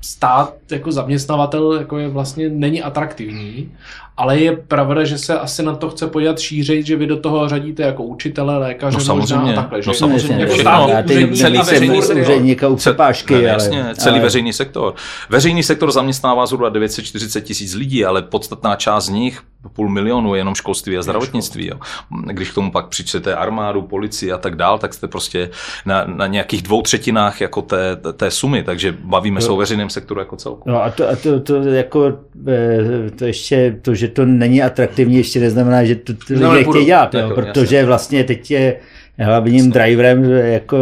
[SPEAKER 4] stát jako zaměstnavatel jako je vlastně není atraktivní ale je pravda, že se asi na to chce podívat šířit, že vy do toho řadíte jako učitele, lékaře,
[SPEAKER 2] no, samozřejmě,
[SPEAKER 4] možná a takhle.
[SPEAKER 2] No
[SPEAKER 4] že?
[SPEAKER 2] samozřejmě,
[SPEAKER 3] jako. Já teď
[SPEAKER 2] celý veřejný
[SPEAKER 3] úředníka u přepážky.
[SPEAKER 2] Ne,
[SPEAKER 3] ale,
[SPEAKER 2] jasně, celý
[SPEAKER 3] ale,
[SPEAKER 2] veřejný sektor. Veřejný sektor zaměstnává zhruba 940 tisíc lidí, ale podstatná část z nich půl milionu jenom školství a zdravotnictví. Jo. Když k tomu pak přičtete armádu, policii a tak dál, tak jste prostě na, na nějakých dvou třetinách jako té, té sumy, takže bavíme se o veřejném sektoru jako celku.
[SPEAKER 3] No a to, a to, to jako eh, to ještě, to, že to není atraktivní, ještě neznamená, že to,
[SPEAKER 4] No,
[SPEAKER 3] lidi chtějí dělat, jo, protože
[SPEAKER 2] jasně.
[SPEAKER 3] vlastně teď je hlavním driverem jako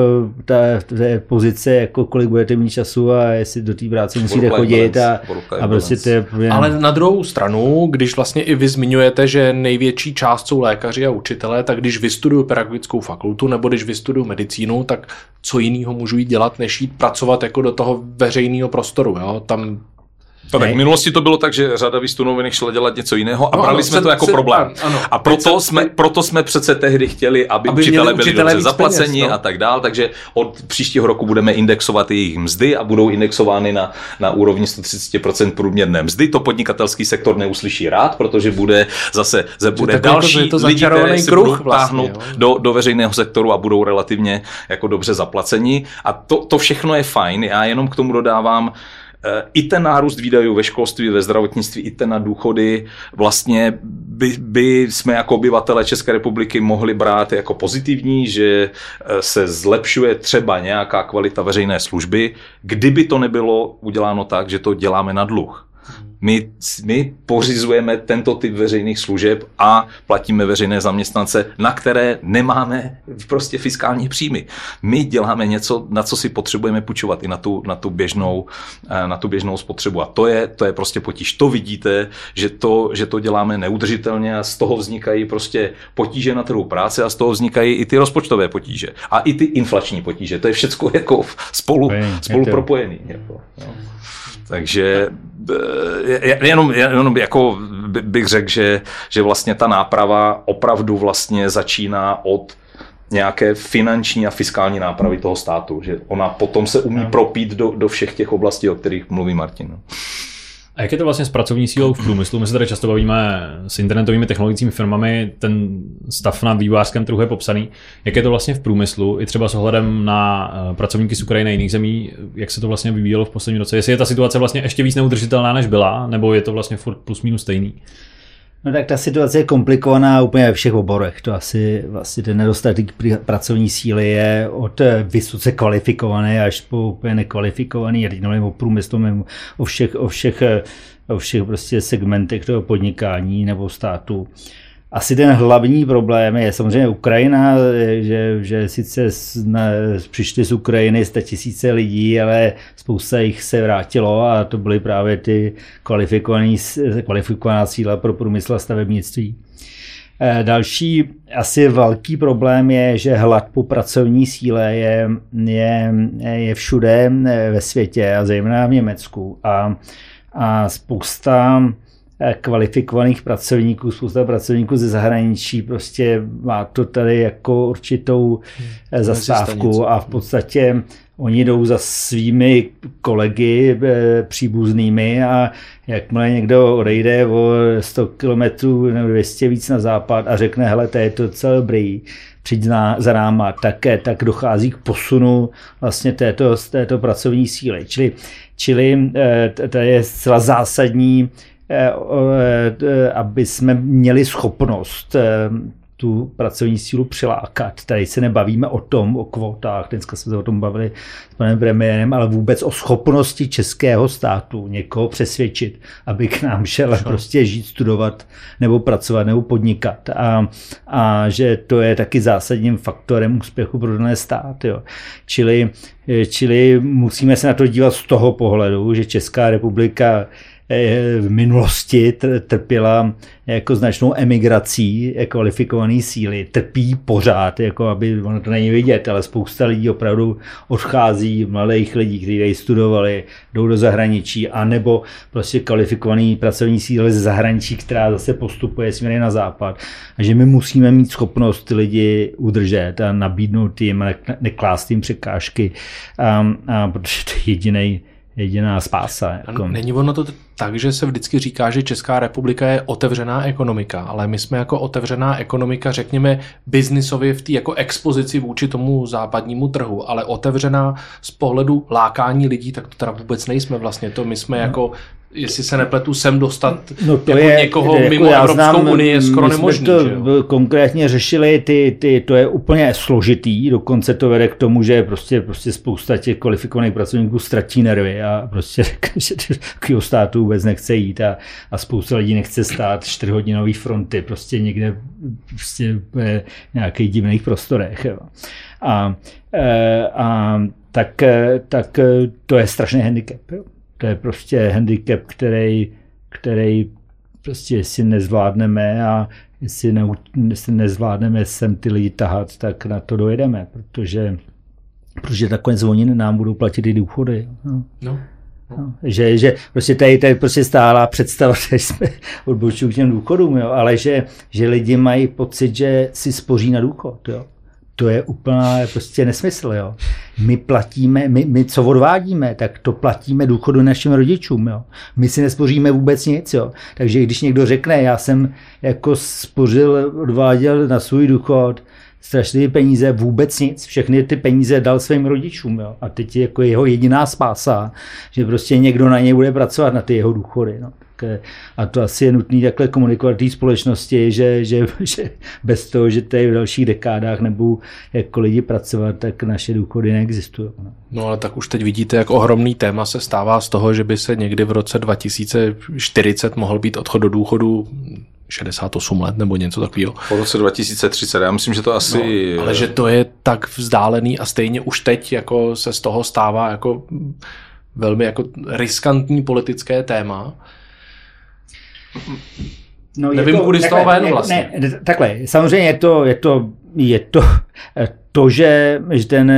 [SPEAKER 3] ta, ta pozice, jako kolik budete mít času a jestli do té práce musíte chodit a, a prostě to je
[SPEAKER 4] Ale na druhou stranu, když vlastně i vy zmiňujete, že největší část jsou lékaři a učitelé, tak když vystuduju pedagogickou fakultu nebo když vystuduju medicínu, tak co jiného můžu jít dělat, než jít pracovat jako do toho veřejného prostoru. Jo? Tam
[SPEAKER 2] No, tak v minulosti to bylo tak, že řada vystunovených šla dělat něco jiného a
[SPEAKER 4] No,
[SPEAKER 2] brali
[SPEAKER 4] ano,
[SPEAKER 2] jsme
[SPEAKER 4] před-
[SPEAKER 2] to jako
[SPEAKER 4] před-
[SPEAKER 2] problém.
[SPEAKER 4] ano.
[SPEAKER 2] A proto
[SPEAKER 4] Před-
[SPEAKER 2] jsme, proto jsme přece tehdy chtěli, aby,
[SPEAKER 4] Aby
[SPEAKER 2] učitelé
[SPEAKER 4] měli
[SPEAKER 2] byli
[SPEAKER 4] učitelé
[SPEAKER 2] dobře zaplaceni
[SPEAKER 4] peněz, no.
[SPEAKER 2] a tak dál, takže od příštího roku budeme indexovat jejich mzdy a budou indexovány na, na úrovni 130% průměrné mzdy. To podnikatelský sektor neuslyší rád, protože bude zase ze- bude
[SPEAKER 4] to-
[SPEAKER 2] další
[SPEAKER 4] je to
[SPEAKER 2] lidi, které si
[SPEAKER 4] kruh
[SPEAKER 2] budou
[SPEAKER 4] vlastně,
[SPEAKER 2] táhnout
[SPEAKER 4] jo.
[SPEAKER 2] do, do veřejného sektoru a budou relativně jako dobře zaplaceni. A to, to všechno je fajn. Já jenom k tomu dodávám, i ten nárůst výdajů ve školství, ve zdravotnictví, i ten na důchody, vlastně by, by jsme jako obyvatele České republiky mohli brát jako pozitivní, že eh, se zlepšuje třeba nějaká kvalita veřejné služby, kdyby to nebylo uděláno tak, že to děláme na dluh. My, my pořizujeme tento typ veřejných služeb a platíme veřejné zaměstnance, na které nemáme prostě fiskální příjmy. My děláme něco, na co si potřebujeme půjčovat i na tu, na tu, běžnou, eh, na tu běžnou spotřebu. A to je, to je prostě potíž. To vidíte, že to, že to děláme neudržitelně a z toho vznikají prostě potíže na trhu práce a z toho vznikají i ty rozpočtové potíže. A i ty inflační potíže. To je všechno jako spolu, spolu propojený. Jako, no. Takže eh, jenom, jenom jako by- bych řekl, že, že vlastně ta náprava opravdu vlastně začíná od nějaké finanční a fiskální nápravy toho státu, že ona potom se umí propít do, do všech těch oblastí, o kterých mluví Martin.
[SPEAKER 1] A jak je to vlastně s pracovní sílou v průmyslu? My se tady často bavíme s internetovými technologickými firmami, ten stav na vývojářském trhu je popsaný. Jak je to vlastně v průmyslu, i třeba s ohledem na eh, pracovníky z Ukrajiny a jiných zemí, jak se to vlastně vyvíjelo v posledním roce? Jestli je ta situace vlastně ještě víc neudržitelná, než byla, nebo je to vlastně furt plus minus stejný?
[SPEAKER 3] No tak ta situace je komplikovaná úplně ve všech oborech. To asi vlastně ten nedostatek pr- pracovní síly je od eh, vysoce kvalifikované až po úplně nekvalifikovaný, nemluvím o průmyslu, mluvím o všech, o všech, eh, o všech prostě segmentech toho podnikání nebo státu. Asi ten hlavní problém je samozřejmě Ukrajina, že, že sice přišli z Ukrajiny 100 tisíce lidí, ale spousta jich se vrátilo a to byly právě ty kvalifikovaná síla pro průmysl a stavebnictví. Eh, Další asi velký problém je, že hlad po pracovní síle je, je, je všude eh, ve světě a zejména v Německu. A, a spousta kvalifikovaných pracovníků, spousta pracovníků ze zahraničí prostě má to tady jako určitou eh, zastávku a v podstatě oni jdou za svými kolegy eh, příbuznými a jakmile někdo odejde o 100 km nebo 200 víc na západ a řekne, hele, to je to celé dobrý, přijď za- náma, tak, eh, tak dochází k posunu vlastně této, z této pracovní síly. Čili, čili eh, to je zcela zásadní, eh, eh, aby jsme měli schopnost eh, tu pracovní sílu přilákat. Tady se nebavíme o tom, o kvotách, dneska jsme se o tom bavili s panem premiérem, ale vůbec o schopnosti českého státu někoho přesvědčit, aby k nám šel prostě žít, studovat nebo pracovat nebo podnikat. A, a že to je taky zásadním faktorem úspěchu pro daný stát. Jo. Čili, čili musíme se na to dívat z toho pohledu, že Česká republika eh, v minulosti tr- trpěla jako značnou emigrací kvalifikované síly. Trpí pořád, jako aby, ono to není vidět, ale spousta lidí opravdu odchází, mladých lidí, kteří tady studovali, jdou do zahraničí, anebo prostě kvalifikovaný pracovní síly ze zahraničí, která zase postupuje směrem na západ. A že my musíme mít schopnost ty lidi udržet a nabídnout jim, neklást jim překážky, a, a protože to je jediný jediná spása. Jako.
[SPEAKER 4] Není ono to tak, že se vždycky říká, že Česká republika je otevřená ekonomika, ale my jsme jako otevřená ekonomika, řekněme, biznisově v té jako expozici vůči tomu západnímu trhu, ale otevřená z pohledu lákání lidí, tak to teda vůbec nejsme vlastně. To my jsme no. jako jestli se nepletu, sem dostat no to jako je, někoho jako mimo Evropskou znám, unii je skoro nemožný.
[SPEAKER 3] to
[SPEAKER 4] že jo?
[SPEAKER 3] konkrétně řešili, ty, ty, to je úplně složitý, dokonce to vede k tomu, že prostě, prostě spousta těch kvalifikovaných pracovníků ztratí nervy a prostě že takového státu vůbec nechce jít a, a spousta lidí nechce stát čtyřhodinový fronty prostě někde prostě v nějakých divných prostorech. Jo. A, e, a tak, e, tak to je strašný handicap. Jo. To je prostě handicap, který, který prostě si nezvládneme a jestli, ne, jestli nezvládneme sem ty lidi tahat, tak na to dojedeme, protože, protože nakonec oni nám budou platit i důchody. No. No. No, že, že prostě tady, tady prostě stála představa, že jsme odbočili k těm důchodům, jo, ale že, že lidi mají pocit, že si spoří na důchod. Jo to je úplná prostě nesmysl. Jo. My platíme, my, my co odvádíme, tak to platíme důchodu našim rodičům. Jo. My si nespoříme vůbec nic. Jo. Takže když někdo řekne, já jsem jako spořil, odváděl na svůj důchod, strašné peníze, vůbec nic. Všechny ty peníze dal svým rodičům. Jo. A teď je jako jeho jediná spása, že prostě někdo na něj bude pracovat na ty jeho důchody. No. Eh, a to asi je nutné takhle komunikovat té společnosti, že, že, že bez toho, že tady v dalších dekádách nebudou jako lidi pracovat, tak naše důchody neexistují. No.
[SPEAKER 4] no ale tak už teď vidíte, jak ohromný téma se stává z toho, že by se někdy v roce 2040 mohl být odchod do důchodu 68 let nebo něco takového.
[SPEAKER 2] Po roce 2030, já myslím, že to asi...
[SPEAKER 4] No, ale že to je tak vzdálený a stejně už teď jako se z toho stává jako velmi jako riskantní politické téma.
[SPEAKER 3] No, Nevím, kudy z toho ven vlastně. Ne, ne, takhle, samozřejmě je to, je to, je to, to, že, ten,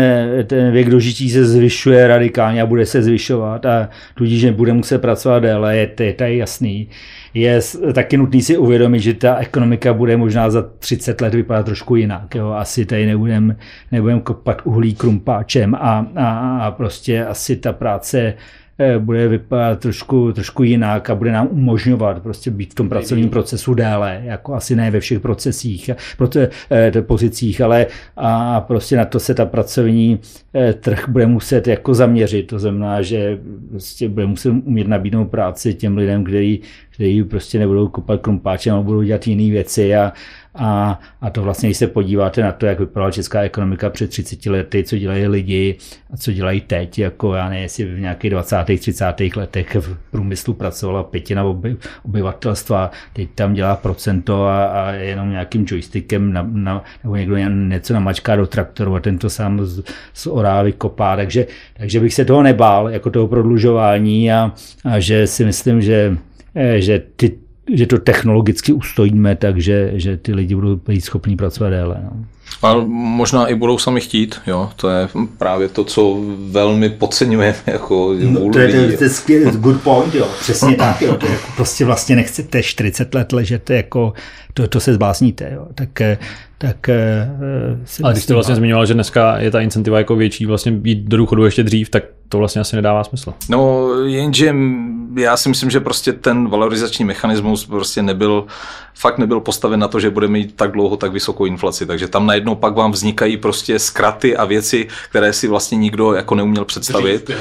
[SPEAKER 3] ten věk dožití se zvyšuje radikálně a bude se zvyšovat a tudíž, že bude muset pracovat déle, je, je tady jasný. Je taky nutný si uvědomit, že ta ekonomika bude možná za 30 let vypadat trošku jinak. Jo. Asi tady nebudeme nebudem kopat uhlí krumpáčem a, a, a prostě asi ta práce bude vypadat trošku, trošku jinak a bude nám umožňovat prostě být v tom pracovním procesu déle, jako asi ne ve všech procesích, proto, eh, pozicích, ale a prostě na to se ta pracovní eh, trh bude muset jako zaměřit. To znamená, že prostě bude muset umět nabídnout práci těm lidem, kteří, kteří prostě nebudou kopat krumpáčem, ale budou dělat jiné věci a, a, a to vlastně, když se podíváte na to, jak vypadala česká ekonomika před 30 lety, co dělají lidi a co dělají teď, jako já nevím, jestli v nějakých 20. 30. letech v průmyslu pracovala pětina oby, obyvatelstva, teď tam dělá procento a, a jenom nějakým joystickem na, na, nebo někdo něco namačká do traktoru a tento sám z, z orávy kopá, takže, takže bych se toho nebál, jako toho prodlužování a, a že si myslím, že eh, že ty, že to technologicky ustojíme, takže že ty lidi budou být schopní pracovat déle. No.
[SPEAKER 2] A možná i budou sami chtít, jo, to je právě to, co velmi podceňujeme jako
[SPEAKER 3] no, to, je, to, je, to je skvělý, good point, jo, přesně tak, jo, to je jako prostě vlastně nechcete 40 let ležet, jako to, to se zbásníte, jo, tak tak
[SPEAKER 1] uh, Ale když jste vlastně zmiňoval, že dneska je ta incentiva jako větší, vlastně být do důchodu ještě dřív, tak to vlastně asi nedává smysl.
[SPEAKER 2] No, jenže já si myslím, že prostě ten valorizační mechanismus prostě nebyl, fakt nebyl postaven na to, že bude mít tak dlouho tak vysokou inflaci, takže tam najednou pak vám vznikají prostě zkraty a věci, které si vlastně nikdo jako neuměl představit.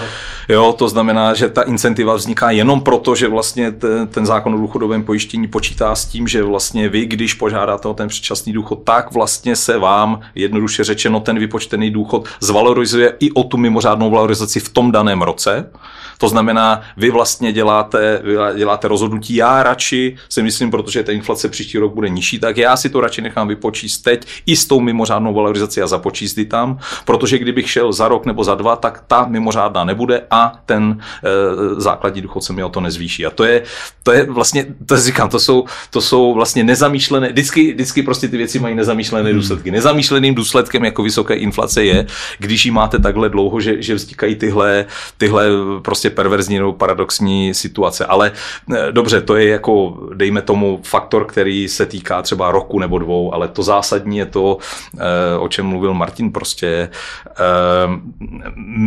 [SPEAKER 2] Jo, to znamená, že ta incentiva vzniká jenom proto, že vlastně ten, ten zákon o důchodovém pojištění počítá s tím, že vlastně vy, když požádáte o ten předčasný důchod, tak vlastně se vám, jednoduše řečeno, ten vypočtený důchod zvalorizuje i o tu mimořádnou valorizaci v tom daném roce. To znamená, vy vlastně děláte, vy děláte rozhodnutí, já radši si myslím, protože ta inflace příští rok bude nižší, tak já si to radši nechám vypočíst teď i s tou mimořádnou valorizací a započíst tam, protože kdybych šel za rok nebo za dva, tak ta mimořádná nebude a ten e, základní důchod se mi o to nezvýší. A to je, to je vlastně, to říkám, to jsou, to jsou vlastně nezamýšlené, vždycky, vždycky prostě ty věci mají nezamýšlené hmm. důsledky. Nezamýšleným důsledkem jako vysoké inflace je, když ji máte takhle dlouho, že, že vznikají tyhle, tyhle prostě prostě perverzní nebo paradoxní situace. Ale eh, dobře, to je jako, dejme tomu, faktor, který se týká třeba roku nebo dvou, ale to zásadní je to, eh, o čem mluvil Martin, prostě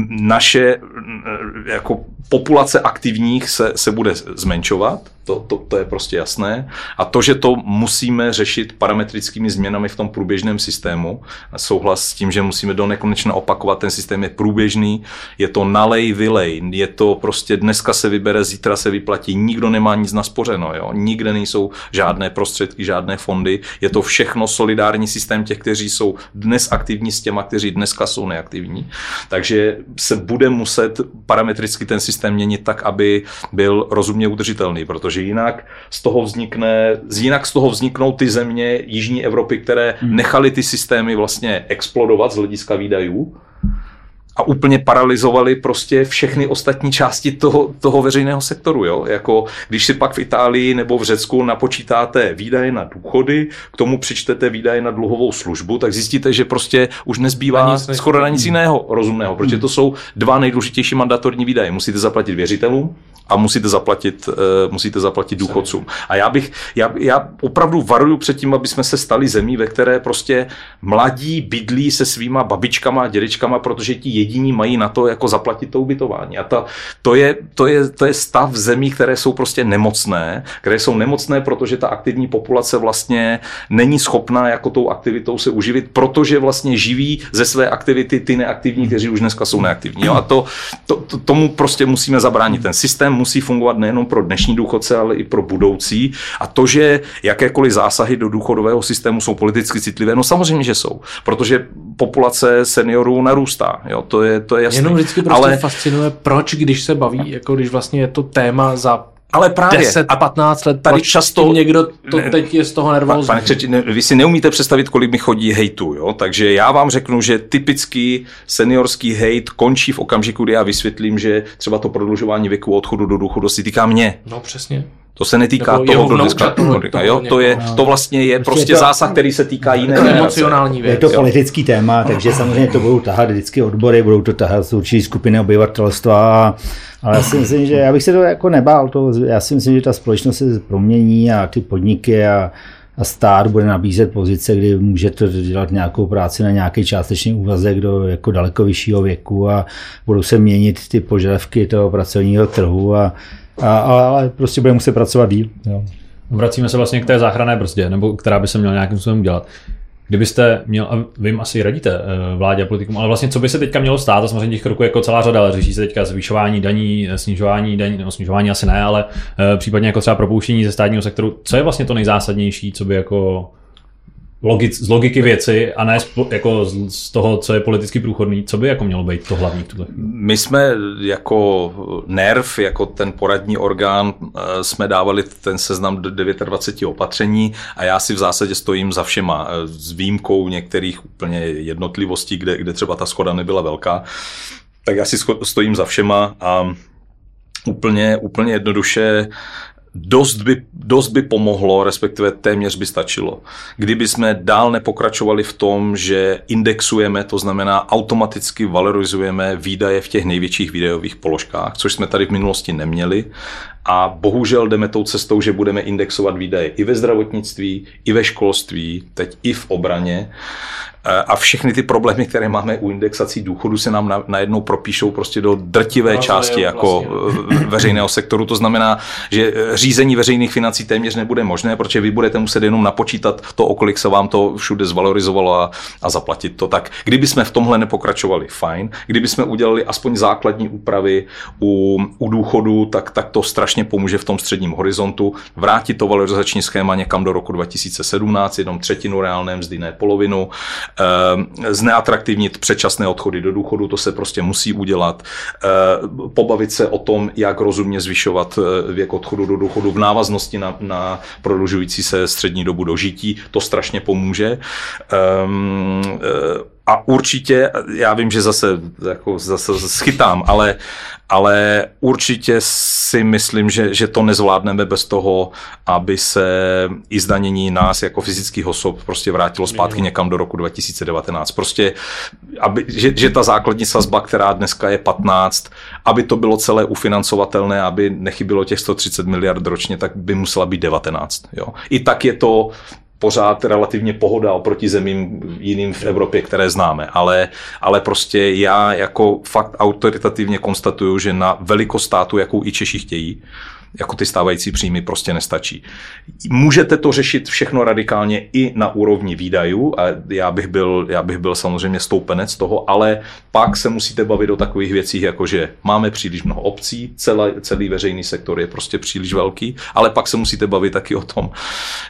[SPEAKER 2] naše jako populace aktivních se, se bude zmenšovat, to, to, to je prostě jasné. A to, že to musíme řešit parametrickými změnami v tom průběžném systému, souhlas s tím, že musíme do nekonečna opakovat, ten systém je průběžný, je to nalej, vylej, je to prostě dneska se vybere, zítra se vyplatí, nikdo nemá nic naspořeno, jo? nikde nejsou žádné prostředky, žádné fondy, je to všechno solidární systém těch, kteří jsou dnes aktivní s těma, kteří dneska jsou neaktivní. Takže se bude muset parametricky ten systém měnit tak, aby byl rozumně udržitelný, protože protože jinak z toho vznikne, jinak z toho vzniknou ty země Jižní Evropy, které hmm. nechaly ty systémy vlastně explodovat z hlediska výdajů a úplně paralizovali prostě všechny ostatní části toho, toho veřejného sektoru. Jo? Jako když si pak v Itálii nebo v Řecku napočítáte výdaje na důchody, k tomu přičtete výdaje na dluhovou službu, tak zjistíte, že prostě už nezbývá nic skoro na nic jiného rozumného, protože hmm. to jsou dva nejdůležitější mandatorní výdaje. Musíte zaplatit věřitelům a musíte zaplatit, uh, musíte zaplatit důchodcům. A já bych, já, já opravdu varuju před tím, aby jsme se stali zemí, ve které prostě mladí bydlí se svýma babičkama a dědečkama, protože ti jediní mají na to jako zaplatit to ubytování. A ta, to, je, to, je, to je stav zemí, které jsou prostě nemocné, které jsou nemocné, protože ta aktivní populace vlastně není schopná jako tou aktivitou se uživit, protože vlastně živí ze své aktivity ty neaktivní, kteří už dneska jsou neaktivní. Jo? A to, to, to, tomu prostě musíme zabránit. Ten systém musí fungovat nejenom pro dnešní důchodce, ale i pro budoucí. A to, že jakékoliv zásahy do důchodového systému jsou politicky citlivé, no samozřejmě, že jsou, protože populace seniorů narůstá. Jo, to je, to je jasné.
[SPEAKER 4] Jenom vždycky prostě ale... fascinuje, proč, když se baví, jako když vlastně je to téma za
[SPEAKER 2] ale právě.
[SPEAKER 4] 10, a 15 let, tady často někdo to ne, teď je z toho nervózní.
[SPEAKER 2] Pane Křeči, ne, vy si neumíte představit, kolik mi chodí hejtu, jo? takže já vám řeknu, že typický seniorský hejt končí v okamžiku, kdy já vysvětlím, že třeba to prodlužování věku odchodu do důchodu si týká mě.
[SPEAKER 4] No přesně.
[SPEAKER 2] To se netýká Nebo toho, kdo dneska jo, to, je, to vlastně je prostě to, zásah, který se týká jiné
[SPEAKER 3] to emocionální věc. Je to politický téma, takže samozřejmě to budou tahat vždycky odbory, budou to tahat z určitý skupiny obyvatelstva, ale já si myslím, že já bych se to jako nebál, to, já si myslím, že ta společnost se promění a ty podniky a, a stát bude nabízet pozice, kdy můžete dělat nějakou práci na nějaký částečný úvazek do jako daleko vyššího věku a budou se měnit ty požadavky toho pracovního trhu a a, ale prostě bude muset pracovat díl. Jo.
[SPEAKER 1] Vracíme se vlastně k té záchranné brzdě, nebo která by se měla nějakým způsobem udělat. Kdybyste měl, a vy asi radíte eh, vládě a politikům, ale vlastně co by se teďka mělo stát, a samozřejmě těch kroků jako celá řada, ale řeší se teďka zvyšování daní, snižování daní, no snižování asi ne, ale eh, případně jako třeba propouštění ze státního sektoru. Co je vlastně to nejzásadnější, co by jako logic, z logiky věci a ne z, jako z, z toho, co je politicky průchodný. Co by jako mělo být to hlavní chvíli?
[SPEAKER 2] My jsme jako NERV, jako ten poradní orgán, eh, jsme dávali ten seznam 29 opatření a já si v zásadě stojím za všema, eh, s výjimkou některých úplně jednotlivostí, kde, kde třeba ta schoda nebyla velká. Tak já si stojím za všema a úplně, úplně jednoduše dost by, dost by pomohlo, respektive téměř by stačilo. Kdyby jsme dál nepokračovali v tom, že indexujeme, to znamená automaticky valorizujeme výdaje v těch největších výdajových položkách, což jsme tady v minulosti neměli. A bohužel jdeme tou cestou, že budeme indexovat výdaje i ve zdravotnictví, i ve školství, teď i v obraně. Eh, a všechny ty problémy, které máme u indexací důchodu, se nám najednou propíšou prostě do drtivé no, části jako vlastně. veřejného sektoru. To znamená, že eh, řízení veřejných financí téměř nebude možné, protože vy budete muset jenom napočítat to, o kolik se vám to všude zvalorizovalo a, a zaplatit to. Tak kdyby jsme v tomhle nepokračovali, fajn. Kdyby jsme udělali aspoň základní úpravy u, u důchodu, tak, tak to strašně pomůže v tom středním horizontu. Vrátit to valorizační schéma někam do roku 2017, jenom třetinu reálné mzdy, ne polovinu Eh, zneatraktivnit předčasné odchody do důchodu, to se prostě musí udělat. Eh, pobavit se o tom, jak rozumně zvyšovat eh, věk odchodu do důchodu v návaznosti na, na prodlužující se střední dobu dožití, to strašně pomůže. A určitě, já vím, že zase, jako zase schytám, ale, ale určitě si myslím, že, že to nezvládneme bez toho, aby se i zdanění nás jako fyzických osob prostě vrátilo zpátky někam do roku 2019. Prostě, aby, že, že ta základní sazba, která dneska je 15, aby to bylo celé ufinancovatelné, aby nechybilo těch 130 miliard ročně, tak by musela být 19. Jo. I tak je to pořád relativně pohoda oproti zemím jiným v Evropě, které známe. Ale, ale prostě já jako fakt autoritativně konstatuju, že na velikost státu, jakou i Češi chtějí, jako ty stávající příjmy prostě nestačí. Můžete to řešit všechno radikálně i na úrovni výdajů a já bych byl, já bych byl samozřejmě stoupenec toho, ale pak se musíte bavit o takových věcích, jako že máme příliš mnoho obcí, celý, celý veřejný sektor je prostě příliš velký, ale pak se musíte bavit taky o tom,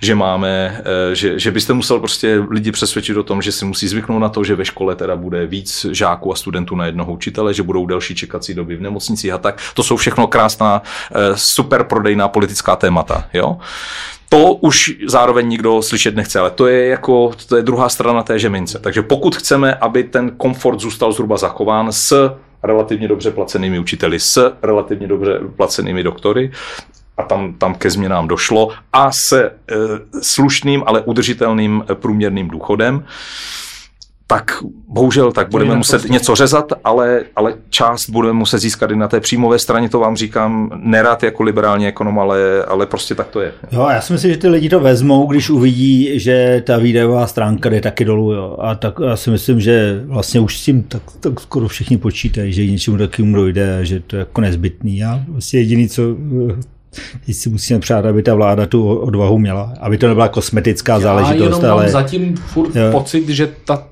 [SPEAKER 2] že máme, eh, že, že byste musel prostě lidi přesvědčit o tom, že si musí zvyknout na to, že ve škole teda bude víc žáků a studentů na jednoho učitele, že budou delší čekací doby v nemocnicích a tak. To jsou všechno krásná eh, super super prodejná politická témata. Jo? To už zároveň nikdo slyšet nechce, ale to je jako to je druhá strana té žemince. Takže pokud chceme, aby ten komfort zůstal zhruba zachován s relativně dobře placenými učiteli, s relativně dobře placenými doktory, a tam, tam ke změnám došlo, a se e, slušným, ale udržitelným průměrným důchodem, tak bohužel tak budeme muset něco řezat, ale, ale část budeme muset získat i na té příjmové straně, to vám říkám nerad jako liberální ekonom, ale, ale prostě tak to je.
[SPEAKER 3] Jo, já si myslím, že ty lidi to vezmou, když uvidí, že ta výdajová stránka jde taky dolů. Jo. A tak já si myslím, že vlastně už s tím tak, tak skoro všichni počítají, že něčemu takovému dojde, že to je jako nezbytný. A vlastně jediný, co Teď si musíme přát, aby ta vláda tu odvahu měla, aby to nebyla kosmetická Já záležitost.
[SPEAKER 4] Já ale... zatím furt jo. pocit, že ta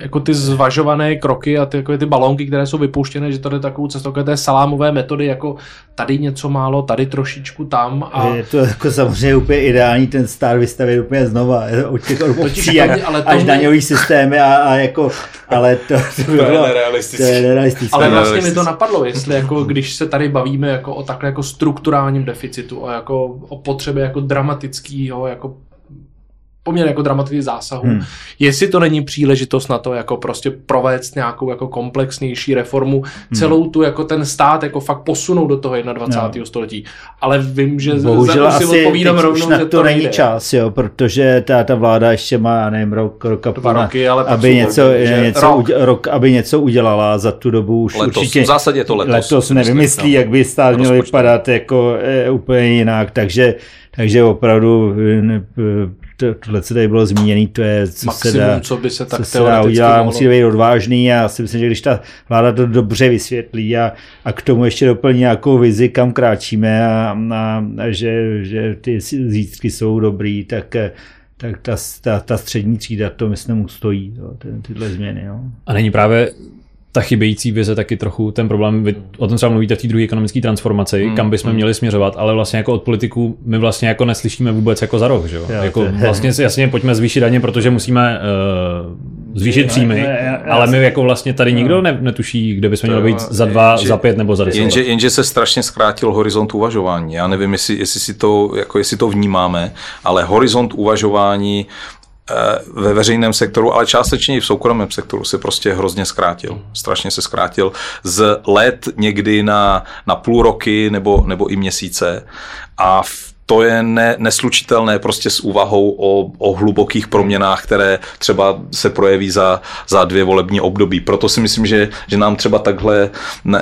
[SPEAKER 4] jako ty zvažované kroky a ty, jako ty balónky, které jsou vypuštěné, že to je takovou cestou té salámové metody, jako tady něco málo, tady trošičku, tam. A...
[SPEAKER 3] Je to jako samozřejmě úplně ideální ten stát vystavit úplně znova od těch obcí jak, ale až daňový systémy a, a, jako, ale to, to,
[SPEAKER 2] to, bylo, je nerealistické.
[SPEAKER 3] To je nerealistické.
[SPEAKER 4] Ale vlastně mi to napadlo, jestli jako, když se tady bavíme jako o takhle jako strukturálním deficitu a jako o potřebě jako dramatického jako poměrně jako dramatických zásahů. Hmm. Jestli to není příležitost na to jako prostě provést nějakou jako komplexnější reformu, hmm. celou tu jako ten stát jako fakt posunout do toho 21. No. století. Ale vím, že
[SPEAKER 3] Bohužel za to si odpovídám rovnou, že to, to není nejde. čas, jo, protože ta, ta vláda ještě má, já nevím, rok, rok a půl, roky, ale aby něco, něco rok. Udělala, rok, aby něco udělala za tu dobu už
[SPEAKER 2] letos,
[SPEAKER 3] určitě.
[SPEAKER 2] V zásadě to letos.
[SPEAKER 3] Letos nevymyslí, no. jak by stát měl vypadat jako e, úplně jinak, takže takže opravdu ne, tohle, co tady bylo zmíněné, to je,
[SPEAKER 4] co Maximum, se dá, co by se tak
[SPEAKER 3] co se dá udělat, mohlo. musí být odvážný a já si myslím, že když ta vláda to dobře vysvětlí a, a k tomu ještě doplní nějakou vizi, kam kráčíme a, a, a že, že ty zítřky jsou dobrý, tak tak ta, ta, ta střední třída to myslím ustojí, jo, ty, tyhle změny. Jo.
[SPEAKER 1] A není právě ta chybějící vize taky trochu ten problém, vy o tom třeba mluvíte v té druhé ekonomické transformaci, mm, kam bychom mm. měli směřovat, ale vlastně jako od politiků my vlastně jako neslyšíme vůbec jako za rok, že jo? jako vlastně si jasně pojďme zvýšit daně, protože musíme uh, zvýšit příjmy, ale my jako vlastně tady nikdo ne, netuší, kde bychom měli být za dva, jenže, za pět nebo za deset
[SPEAKER 2] jenže, jenže se strašně zkrátil horizont uvažování. Já nevím, jestli, jestli, si to, jako jestli to vnímáme, ale horizont uvažování Eh, ve veřejném sektoru, ale částečně i v soukromém sektoru se prostě hrozně zkrátil. Strašně se zkrátil z let někdy na, na půl roky nebo, nebo i měsíce a v to je ne, neslučitelné prostě s úvahou o, o hlubokých proměnách, které třeba se projeví za, za dvě volební období. Proto si myslím, že, že nám třeba takhle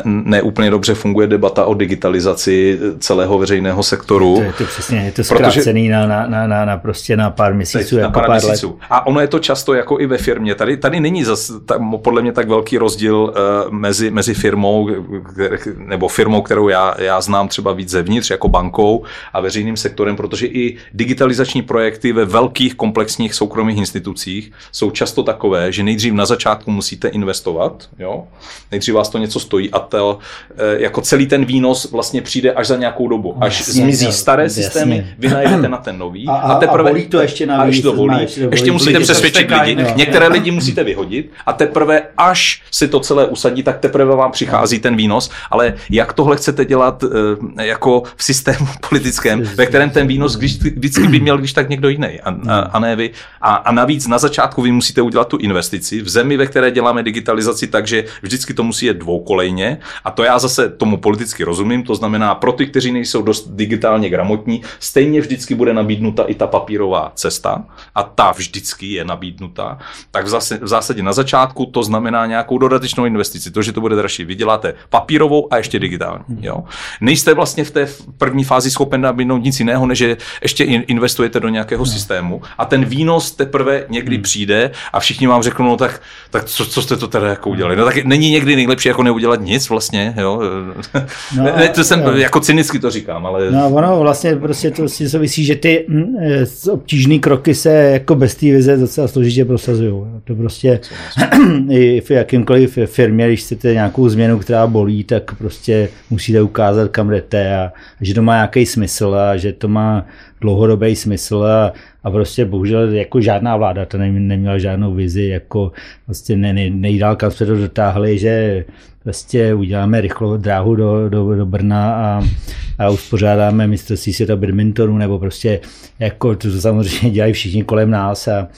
[SPEAKER 2] neúplně ne dobře funguje debata o digitalizaci celého veřejného sektoru.
[SPEAKER 3] To je to přesně, je to zkrácený na, na, na, na, na, prostě na pár měsíců. Teď, jako na pár, pár měsíců. Let.
[SPEAKER 2] A ono je to často jako i ve firmě. Tady, tady není zas, tak, podle mě tak velký rozdíl uh, mezi, mezi firmou, nebo firmou, kterou já, já znám třeba víc zevnitř, jako bankou a veřejným sektorem, protože i digitalizační projekty ve velkých komplexních soukromých institucích jsou často takové, že nejdřív na začátku musíte investovat, jo? nejdřív vás to něco stojí a to, eh, jako celý ten výnos vlastně přijde až za nějakou dobu. Až jasně, zmizí staré jasně. systémy, vy najdete na ten nový
[SPEAKER 3] a, a, a teprve... A volí to ještě na
[SPEAKER 2] až to volí, máš, ještě, ještě musíte přesvědčit lidi, jo, některé lidi musíte vyhodit a teprve až si to celé usadí, tak teprve vám přichází ten výnos, ale jak tohle chcete dělat eh, jako v systému politickém, ve kterém ten výnos když, vždycky by měl když tak někdo jiný a, a, a ne vy. A, a navíc na začátku vy musíte udělat tu investici v zemi, ve které děláme digitalizaci, takže vždycky to musí jít dvoukolejně a to já zase tomu politicky rozumím, to znamená pro ty, kteří nejsou dost digitálně gramotní, stejně vždycky bude nabídnuta i ta papírová cesta a ta vždycky je nabídnuta, tak v, zase, v zásadě na začátku to znamená nějakou dodatečnou investici, to, že to bude dražší. Vy děláte papírovou a ještě digitální. Jo? Nejste vlastně v té první fázi schopen nabídnout nic jiného, než že ještě investujete do nějakého no. systému a ten výnos teprve někdy hmm. přijde a všichni vám řeknou, no tak, tak co, co jste to teda jako udělali? No tak není někdy nejlepší jako neudělat nic vlastně, jo? No, ne, to jsem, jo. jako cynicky to říkám, ale...
[SPEAKER 3] No ono vlastně prostě to si souvisí, že ty hm, eh, obtížné kroky se jako bez té vize docela složitě prosazují. To prostě i v jakýmkoliv firmě, když chcete nějakou změnu, která bolí, tak prostě musíte ukázat, kam jdete a, a že to má nějaký smysl a že to má dlouhodobý smysl a, a prostě bohužel jako žádná vláda to neměla žádnou vizi, jako vlastně ne, ne, nejdál kam jsme to dotáhli, že prostě uděláme rychlou dráhu do, do, do Brna a, a uspořádáme mistrovství světa badmintonu, nebo prostě jako to, to samozřejmě dělají všichni kolem nás a,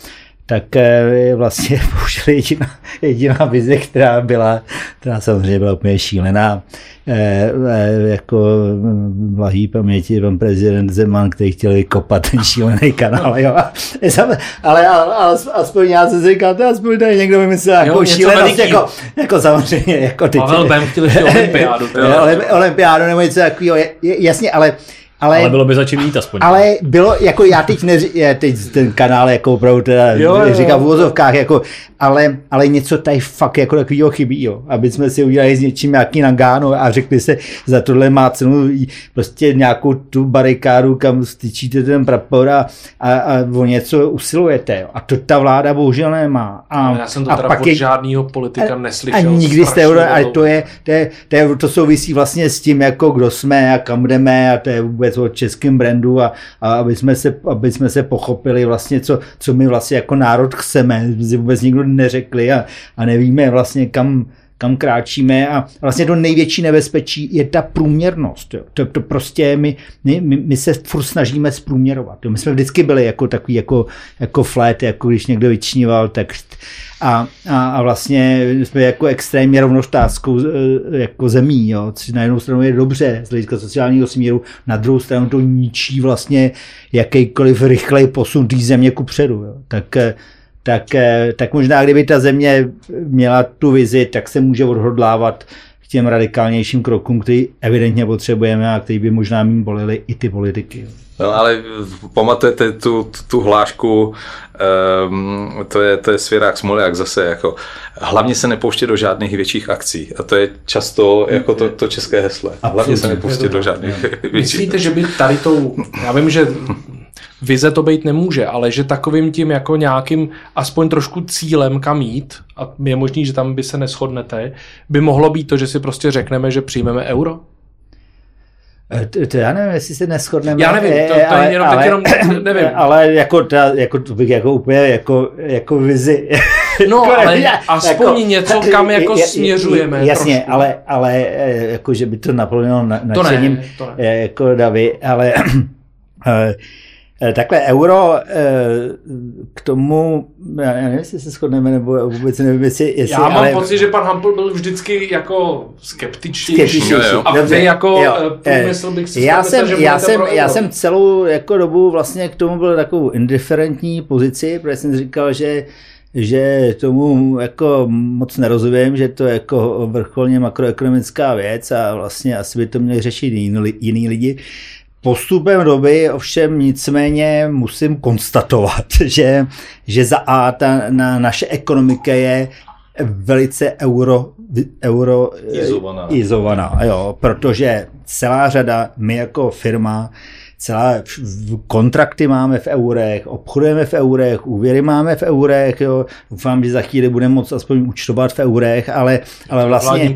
[SPEAKER 3] tak je vlastně bohužel jediná, jediná vize, která byla, která samozřejmě byla úplně šílená, eh, eh, jako blahý paměti pan prezident Zeman, který chtěl vykopat ten šílený kanál. Jo. Ale, ale, ale aspoň já jsem si říkal, to aspoň tady někdo vymyslel jako šílenost, jako, jako samozřejmě. Jako
[SPEAKER 4] teď, Pavel Bem chtěl ještě olympiádu.
[SPEAKER 3] olympiádu nebo něco takového, jasně, ale ale,
[SPEAKER 1] ale bylo by za čím jít aspoň.
[SPEAKER 3] Ale bylo, jako já teď, neři, já teď ten kanál jako opravdu teda jo, jo, říkám v úvozovkách, jako, ale, ale něco tady fakt jako takového chybí, jo. Aby jsme si udělali s něčím nějaký nangáno a řekli se, za tohle má cenu prostě nějakou tu barikádu, kam styčíte ten prapor a, a, a o něco usilujete, jo. A to ta vláda bohužel nemá. A,
[SPEAKER 4] já jsem to a teda pak od je, žádného politika neslyšel.
[SPEAKER 3] A nikdy jste, ale to je, to, je, to, je, to souvisí vlastně s tím, jako kdo jsme a kam jdeme a to je vůbec vůbec o českém brandu a, a aby, jsme se, aby jsme se pochopili vlastně, co, co my vlastně jako národ chceme, vůbec nikdo neřekli a, a nevíme vlastně kam, kam kráčíme a vlastně to největší nebezpečí je ta průměrnost. Jo. To, to prostě my, my, my, se furt snažíme zprůměrovat. Jo. My jsme vždycky byli jako takový jako, jako flat, jako když někdo vyčníval text a, a, a vlastně jsme jako extrémně rovnostářskou e, jako zemí, jo, což na jednu stranu je dobře z hlediska sociálního směru, na druhou stranu to ničí vlastně jakýkoliv rychlej posun té země ku předu. Jo. Tak e, tak, e, tak možná kdyby ta země měla tu vizi, tak se může odhodlávat k těm radikálnějším krokům, který evidentně potřebujeme a který by možná mým bolili i ty politiky.
[SPEAKER 2] No, ale pamatujete tu, tu, tu hlášku, um, to je, to je svěrák Smoljak zase, jako hlavně se nepouště do žádných větších akcí a to je často jako to, to české hesle. Hlavně se nepouště do žádných větších
[SPEAKER 4] Myslíte, že by tady tou, já vím, že vize to být nemůže, ale že takovým tím jako nějakým aspoň trošku cílem kam jít, a je možný, že tam by se neschodnete, by mohlo být to, že si prostě řekneme, že přijmeme euro?
[SPEAKER 3] Eh, to, to já nevím, jestli se neschodneme.
[SPEAKER 4] Já nevím, to, to ale, je jenom, ale, jenom nevím.
[SPEAKER 3] Ale jako, ta, jako to bych jako úplně jako, jako vizi.
[SPEAKER 4] No, ale já, aspoň jako, něco, kam jako je, směřujeme.
[SPEAKER 3] Jasně, trošku. ale, ale eh, jako, že by to naplnilo na, nadšením to ne, to ne. jako Davy, ale takhle euro eh, k tomu, já nevím, jestli se shodneme, nebo vůbec nevím, jestli... jestli
[SPEAKER 4] já mám ale... pocit, že pan Hampel byl vždycky jako skeptičtější. skeptičtější. A Dobře, vy jako jo, eh, průmysl bych si
[SPEAKER 3] já jsem, já, jsem, já jsem celou jako dobu vlastně k tomu byl takovou indiferentní pozici, protože jsem říkal, že že tomu jako moc nerozumím, že to je jako vrcholně makroekonomická věc a vlastně asi by to měli řešit jiný, jiný lidi. Postupem doby ovšem nicméně musím konstatovat, že, že za A ta na naše ekonomika je velice euro, euro
[SPEAKER 2] izovaná.
[SPEAKER 3] izovaná jo, protože celá řada, my jako firma, celá kontrakty máme v eurech, obchodujeme v eurech, úvěry máme v eurech, jo. doufám, že za chvíli budeme moct aspoň účtovat v eurech, ale, ale vlastně,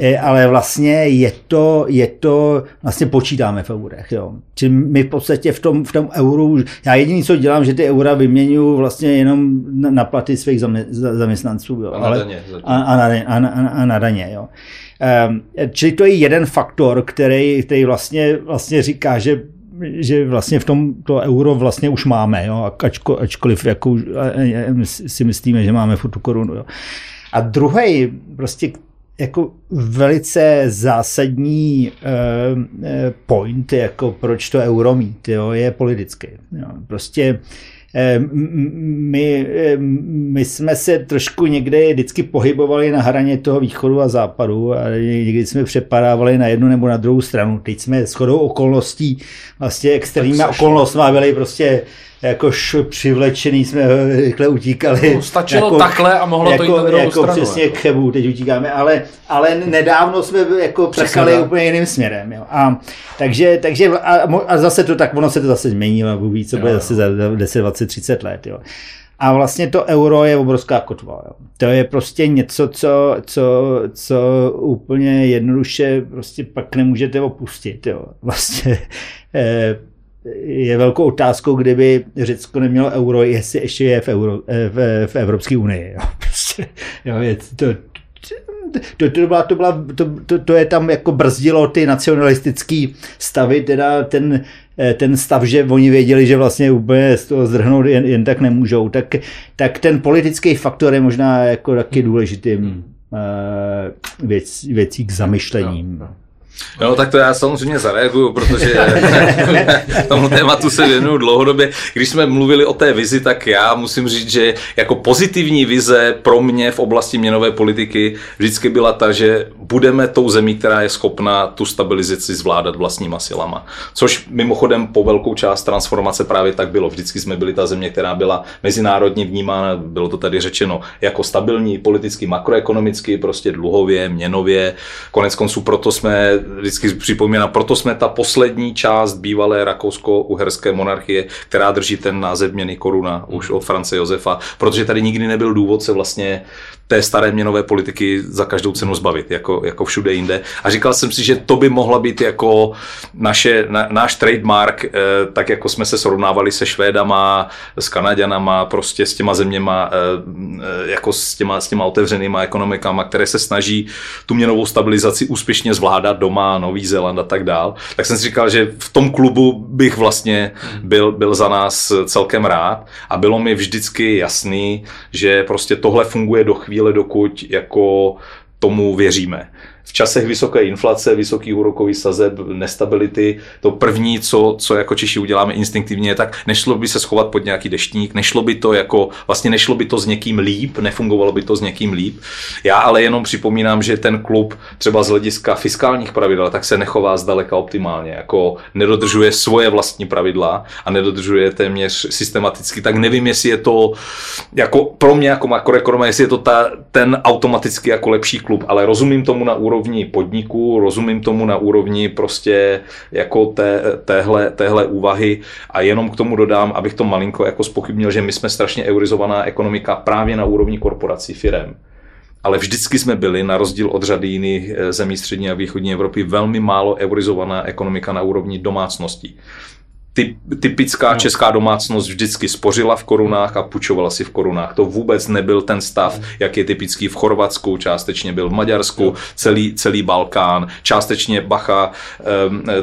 [SPEAKER 4] eh,
[SPEAKER 3] ale vlastně je to, je to, vlastně počítáme v eurech, jo. Čili my v podstatě v tom, v tom euru, já jediný, co dělám, že ty eura vyměňuji vlastně jenom na, platy svých zaměstnanců, jo.
[SPEAKER 2] A na daně.
[SPEAKER 3] A, a, na, a, a, a na daně, jo. Um, čili to je jeden faktor, který, který vlastně, vlastně říká, že že vlastně v tom to euro vlastně už máme, jo, ačko, ačkoliv jako, si myslíme, že máme furt tu korunu. Jo. A druhý prostě jako velice zásadní uh, point, jako proč to euro mít, jo, je politický. Jo. Prostě my, my jsme se trošku někde vždycky pohybovali na hraně toho východu a západu a někdy jsme přepadávali na jednu nebo na druhou stranu. Teď jsme shodou okolností vlastně extrémníma okolnostmi byli prostě jakož přivlečený jsme rychle utíkali.
[SPEAKER 4] No, stačilo jako, takhle a mohlo
[SPEAKER 3] jako,
[SPEAKER 4] to jít na druhou
[SPEAKER 3] jako
[SPEAKER 4] stranu.
[SPEAKER 3] přesně k Chebu teď utíkáme, ale, ale nedávno jsme jako překali úplně jiným směrem. Jo. A, takže, takže a, a, zase to tak, ono se to zase změnilo, Bůh ví, co bude zase za 10, 20, 30 let. Jo. A vlastně to euro je obrovská kotva. Jo. To je prostě něco, co, co, co úplně jednoduše prostě pak nemůžete opustit. Jo. Vlastně eh, je velkou otázkou, kdyby Řecko nemělo euro, jestli ještě je v, euro, v, v Evropské unii. Jo. Prostě, jo, je to, to, to, byla, to, byla, to, to, to je tam jako brzdilo ty nacionalistické stavy, teda ten, ten stav, že oni věděli, že vlastně úplně z toho zdrhnout jen, jen tak nemůžou, tak, tak ten politický faktor je možná jako taky důležitým hmm. věc, věcí k zamyšlením. No, no.
[SPEAKER 2] No, tak to já samozřejmě zareaguju, protože tomu tématu se věnuju dlouhodobě. Když jsme mluvili o té vizi, tak já musím říct, že jako pozitivní vize pro mě v oblasti měnové politiky vždycky byla ta, že budeme tou zemí, která je schopna tu stabilizaci zvládat vlastníma silama. Což mimochodem po velkou část transformace právě tak bylo. Vždycky jsme byli ta země, která byla mezinárodně vnímána, bylo to tady řečeno, jako stabilní politicky, makroekonomicky, prostě dluhově, měnově. Konec konců proto jsme vždycky připomínám, proto jsme ta poslední část bývalé rakousko-uherské monarchie, která drží ten název měny koruna už od France Josefa, protože tady nikdy nebyl důvod se vlastně té staré měnové politiky za každou cenu zbavit, jako, jako všude jinde. A říkal jsem si, že to by mohla být jako naše, na, náš trademark, eh, tak jako jsme se srovnávali se Švédama, s Kanaďanama, prostě s těma zeměma, eh, jako s těma, s těma otevřenýma ekonomikama, které se snaží tu měnovou stabilizaci úspěšně zvládat doma, Nový Zéland a tak dál. Tak jsem si říkal, že v tom klubu bych vlastně byl, byl za nás celkem rád a bylo mi vždycky jasný, že prostě tohle funguje do chvíle, chvíle, dokud jako tomu věříme v časech vysoké inflace, vysokých úrokových sazeb, nestability, to první, co, co jako Češi uděláme instinktivně, tak nešlo by se schovat pod nějaký deštník, nešlo by to jako, vlastně nešlo by to s někým líp, nefungovalo by to s někým líp. Já ale jenom připomínám, že ten klub třeba z hlediska fiskálních pravidel tak se nechová zdaleka optimálně, jako nedodržuje svoje vlastní pravidla a nedodržuje téměř systematicky, tak nevím, jestli je to jako pro mě jako makroekonoma, jestli je to ta, ten automaticky jako lepší klub, ale rozumím tomu na úrovni úrovni podniku, rozumím tomu na úrovni prostě jako té, téhle, téhle úvahy. A jenom k tomu dodám, abych to malinko jako spochybnil, že my jsme strašně eurizovaná ekonomika právě na úrovni korporací firem. Ale vždycky jsme byli, na rozdíl od řady jiných eh, zemí střední a východní Evropy, velmi málo eurizovaná ekonomika na úrovni domácností ty, typická no. česká domácnost vždycky spořila v korunách a půjčovala si v korunách. To vůbec nebyl ten stav, no. jak je typický v Chorvatsku, částečně byl v Maďarsku, no. celý, celý Balkán, částečně Bacha,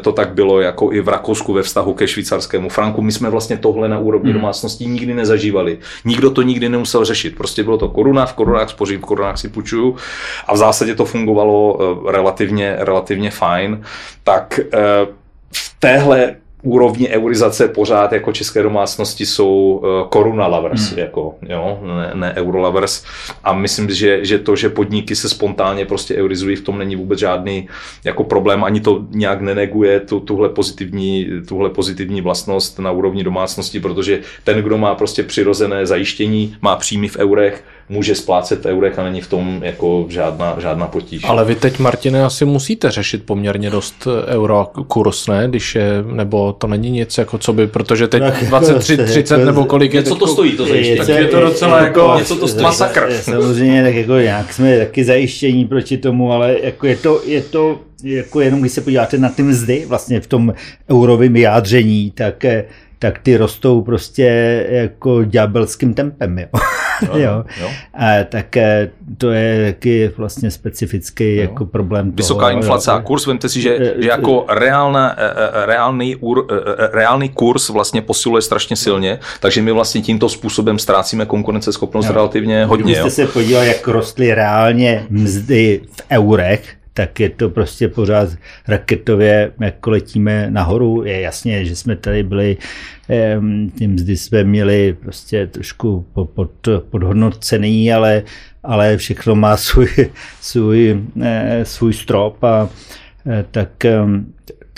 [SPEAKER 2] to tak bylo jako i v Rakousku ve vztahu ke švýcarskému franku. My jsme vlastně tohle na úrovni hmm. domácností nikdy nezažívali. Nikdo to nikdy nemusel řešit. Prostě bylo to koruna, v korunách spořím, v korunách si půjčuju a v zásadě to fungovalo eh, relativně, relativně fajn. Tak eh, v téhle úrovni eurizace pořád jako české domácnosti jsou uh, koruna lovers, hmm. jako, jo, ne, ne euro lovers. A myslím, že, že to, že podniky se spontánně prostě eurizují, v tom není vůbec žádný jako problém, ani to nějak neneguje tu, tuhle, pozitivní, tuhle pozitivní vlastnost na úrovni domácnosti, protože ten, kdo má prostě přirozené zajištění, má příjmy v eurech, může splácet v eurech a není v tom jako žádná, žádná potíž.
[SPEAKER 4] Ale vy teď, Martine, asi musíte řešit poměrně dost euro kurz, ne? Když je, nebo to není nic, jako co by, protože teď tak, 23, 30 nebo kolik je
[SPEAKER 2] Co to stojí, to
[SPEAKER 4] zajištění. Tak je to docela jako něco to stojí. masakr.
[SPEAKER 3] Samozřejmě, tak jako nějak jsme taky zajištění proti tomu, ale jako je to, je to jako jenom když se podíváte na ty mzdy vlastně v tom eurovém vyjádření, tak tak ty rostou prostě jako ďábelským tempem. Jo. Jo, jo. jo. A, tak eh, to je taky vlastně specifický jo. jako problém.
[SPEAKER 2] Vysoká toho, inflace a kurz, vemte si, že, že jako reálna, reálný, reálný kurz vlastně posiluje strašně silně, takže my vlastně tímto způsobem ztrácíme konkurenceschopnost jo. relativně hodně.
[SPEAKER 3] Kdybyste se podívali, jak rostly reálně mzdy v eurech, tak je to prostě pořád raketově, jako letíme nahoru. Je jasně, že jsme tady byli, tím mzdy jsme měli prostě trošku pod, podhodnocený, ale, ale všechno má svůj, svůj, eh, svůj strop a eh, tak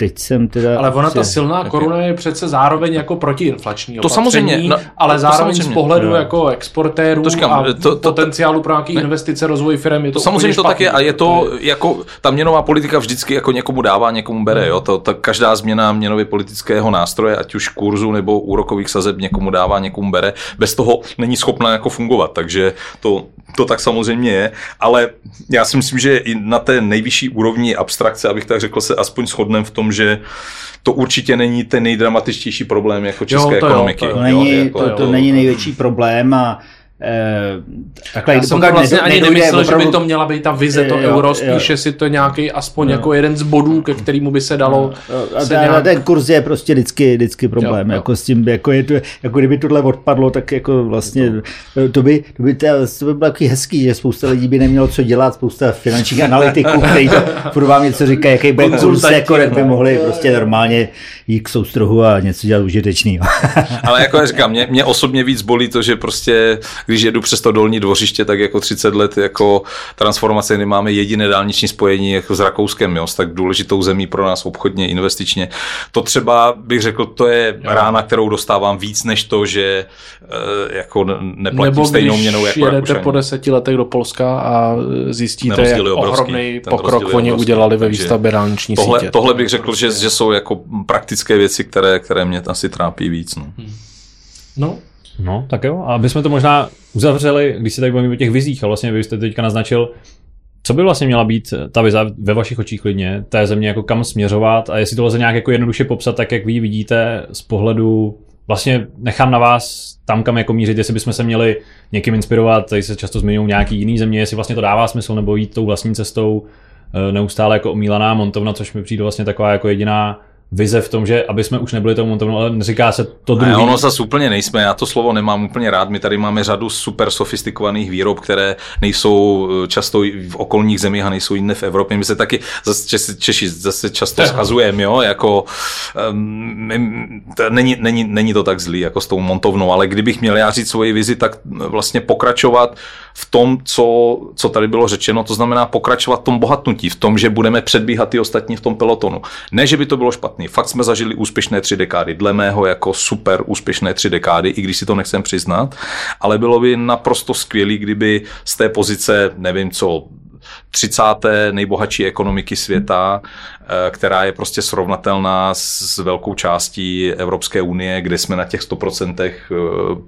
[SPEAKER 3] teď jsem teda...
[SPEAKER 4] Ale ona, ta silná koruna je přece zároveň jako protiinflační
[SPEAKER 2] To samozřejmě.
[SPEAKER 4] No, ale to zároveň samozřejmě. z pohledu no. jako exportérů to říkám, a to, to, potenciálu pro nějaký ne, investice, rozvoj firm je to,
[SPEAKER 2] to samozřejmě to tak je a je to jako, ta měnová politika vždycky jako někomu dává, někomu bere, jo, to, to každá změna měnově politického nástroje, ať už kurzu nebo úrokových sazeb někomu dává, někomu bere, bez toho není schopná jako fungovat, takže to, to tak samozřejmě je, ale já si myslím, že i na té nejvyšší úrovni abstrakce, abych tak řekl, se aspoň shodneme v tom, že to určitě není ten nejdramatičtější problém jako české
[SPEAKER 3] jo, to
[SPEAKER 2] ekonomiky.
[SPEAKER 3] Jo, to, jo, není, jako, to, to není největší problém a
[SPEAKER 4] takhle, Já jsem to vlastně ne, ani nemyslel, opravdu... že by to měla být ta vize, to jo, euro, spíše jo. si to nějaký aspoň jo. jako jeden z bodů, ke kterému by se dalo...
[SPEAKER 3] Jo. A se nějak... ten kurz je prostě vždycky, vždycky problém, jo, jo. jako s tím, jako, je to, jako kdyby tohle odpadlo, tak jako vlastně to, to by, to by, to, to by bylo taky hezký, že spousta lidí by nemělo co dělat, spousta finančních analytiků, kteří to furt vám něco říkají, jaký bude kurz, jako by mohli prostě normálně jít k soustrohu a něco dělat užitečného.
[SPEAKER 2] Ale jako já říkám, mě, mě osobně víc bolí to, že prostě když jedu přes to dolní dvořiště, tak jako 30 let jako transformace, kdy máme jediné dálniční spojení jako s Rakouskem, jo, s tak důležitou zemí pro nás obchodně, investičně. To třeba bych řekl, to je jo. rána, kterou dostávám víc než to, že e, jako neplatím Nebo stejnou měnou jako
[SPEAKER 4] jedete po deseti letech do Polska a zjistíte, jak ohromný pokrok oni udělali ve výstavbě dálniční
[SPEAKER 2] tohle,
[SPEAKER 4] sítě.
[SPEAKER 2] Tohle bych řekl, že, že jsou jako praktické věci, které, které mě asi trápí víc. No. Hmm.
[SPEAKER 1] No, No, tak jo. A aby jsme to možná uzavřeli, když si tak bavíme o těch vizích, a vlastně vy jste teďka naznačil, co by vlastně měla být ta vize ve vašich očích klidně, té země jako kam směřovat a jestli to lze nějak jako jednoduše popsat, tak jak vy vidíte z pohledu, vlastně nechám na vás tam, kam jako mířit, jestli bychom se měli někým inspirovat, tady se často zmiňují nějaký jiný země, jestli vlastně to dává smysl nebo jít tou vlastní cestou, eh, neustále jako omílaná montovna, což mi přijde vlastně taková jako jediná vize v tom, že aby jsme už nebyli tou montovnou, ale neříká se to druhý.
[SPEAKER 2] Ne, ono zase úplně nejsme, já to slovo nemám úplně rád, my tady máme řadu super sofistikovaných výrob, které nejsou eh, často v okolních zemích a nejsou jiné v Evropě. My se taky zase Češi, Češi zase často schazujeme, jo, jako um, to není, není, není, to tak zlý jako s tou montovnou, ale kdybych měl já říct svoji vizi, tak vlastně pokračovat v tom, co, co tady bylo řečeno, to znamená pokračovat v tom bohatnutí, v tom, že budeme předbíhat ty ostatní v tom pelotonu. Ne, že by to bylo špatné, Fakt jsme zažili úspěšné tři dekády, dle mého jako super úspěšné tři dekády, i když si to nechcem přiznat, ale bylo by naprosto skvělé, kdyby z té pozice, nevím co, 30. nejbohatší ekonomiky světa, eh, která je prostě srovnatelná s velkou částí Evropské unie, kde jsme na těch 100% eh,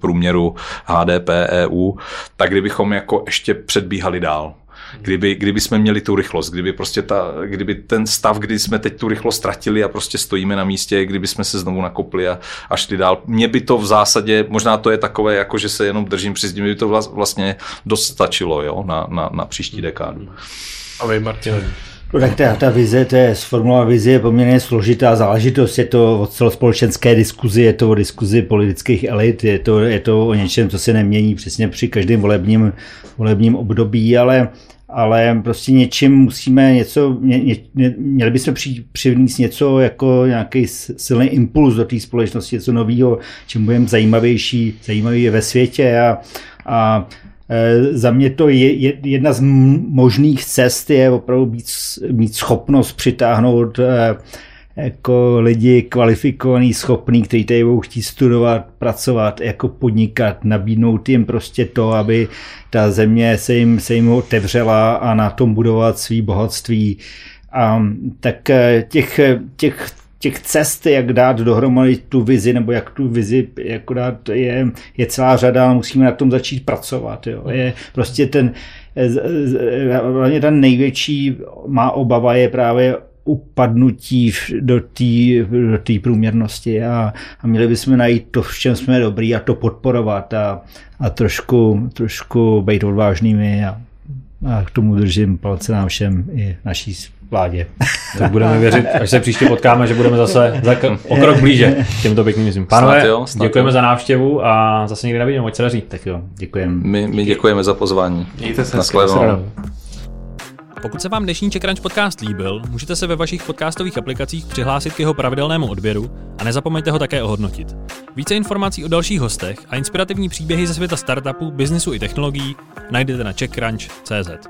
[SPEAKER 2] průměru HDP EU, tak kdybychom jako ještě předbíhali dál kdyby, kdyby jsme měli tu rychlost, kdyby prostě ta, kdyby ten stav, kdy jsme teď tu rychlost ztratili a prostě stojíme na místě, kdyby jsme se znovu nakopli a, a šli dál. Mně by to v zásadě, možná to je takové, jako že se jenom držím při by to vlastně dost stačilo jo, na, na, na příští dekádu.
[SPEAKER 4] A vy, Martin?
[SPEAKER 3] No tak ta, ta vize, to je sformulovaná vize je poměrně složitá záležitost, je to o celospolečenské diskuzi, je to o diskuzi politických elit, je to, je to o něčem, co se nemění přesně při každém volebním, volebním období, ale ale prostě něčím musíme něco, ně, ně, měli bychom při, přivnést něco jako nějaký silný impuls do té společnosti, něco nového, čím budeme zajímavější, zajímavý ve světě a, a za mě to je, je jedna z možných cest je opravdu být, mít schopnost přitáhnout e, jako lidi kvalifikovaný, schopný, kteří tady budou chtít studovat, pracovat, jako podnikat, nabídnout jim prostě to, aby ta země se jim, se jim otevřela a na tom budovat svý bohatství. A, tak eh, těch, těch, těch cest, jak dát dohromady tu vizi, nebo jak tu vizi jako dát, je, je celá řada, ale musíme na tom začít pracovat. Jo. Je prostě ten, hlavně ten největší má obava je právě upadnutí do té do tý průměrnosti a, a měli bychom najít to, v čem jsme dobrý a to podporovat a, a trošku, trošku být odvážnými a, a k tomu držím palce nám všem i naší vládě.
[SPEAKER 5] Tak budeme věřit, až se příště potkáme, že budeme zase za o krok blíže těmto pěkným myslím. Pánové, snad jo, snad děkujeme jo. za návštěvu a zase někdy navidíme, ať se daří.
[SPEAKER 3] Tak jo, děkujeme.
[SPEAKER 2] My, my děkujeme za pozvání.
[SPEAKER 4] Mějte se
[SPEAKER 1] pokud se vám dnešní Crunch podcast líbil, můžete se ve vašich podcastových aplikacích přihlásit k jeho pravidelnému odběru a nezapomeňte ho také ohodnotit. Více informací o dalších hostech a inspirativní příběhy ze světa startupů, biznisu i technologií najdete na checkcrunch.cz.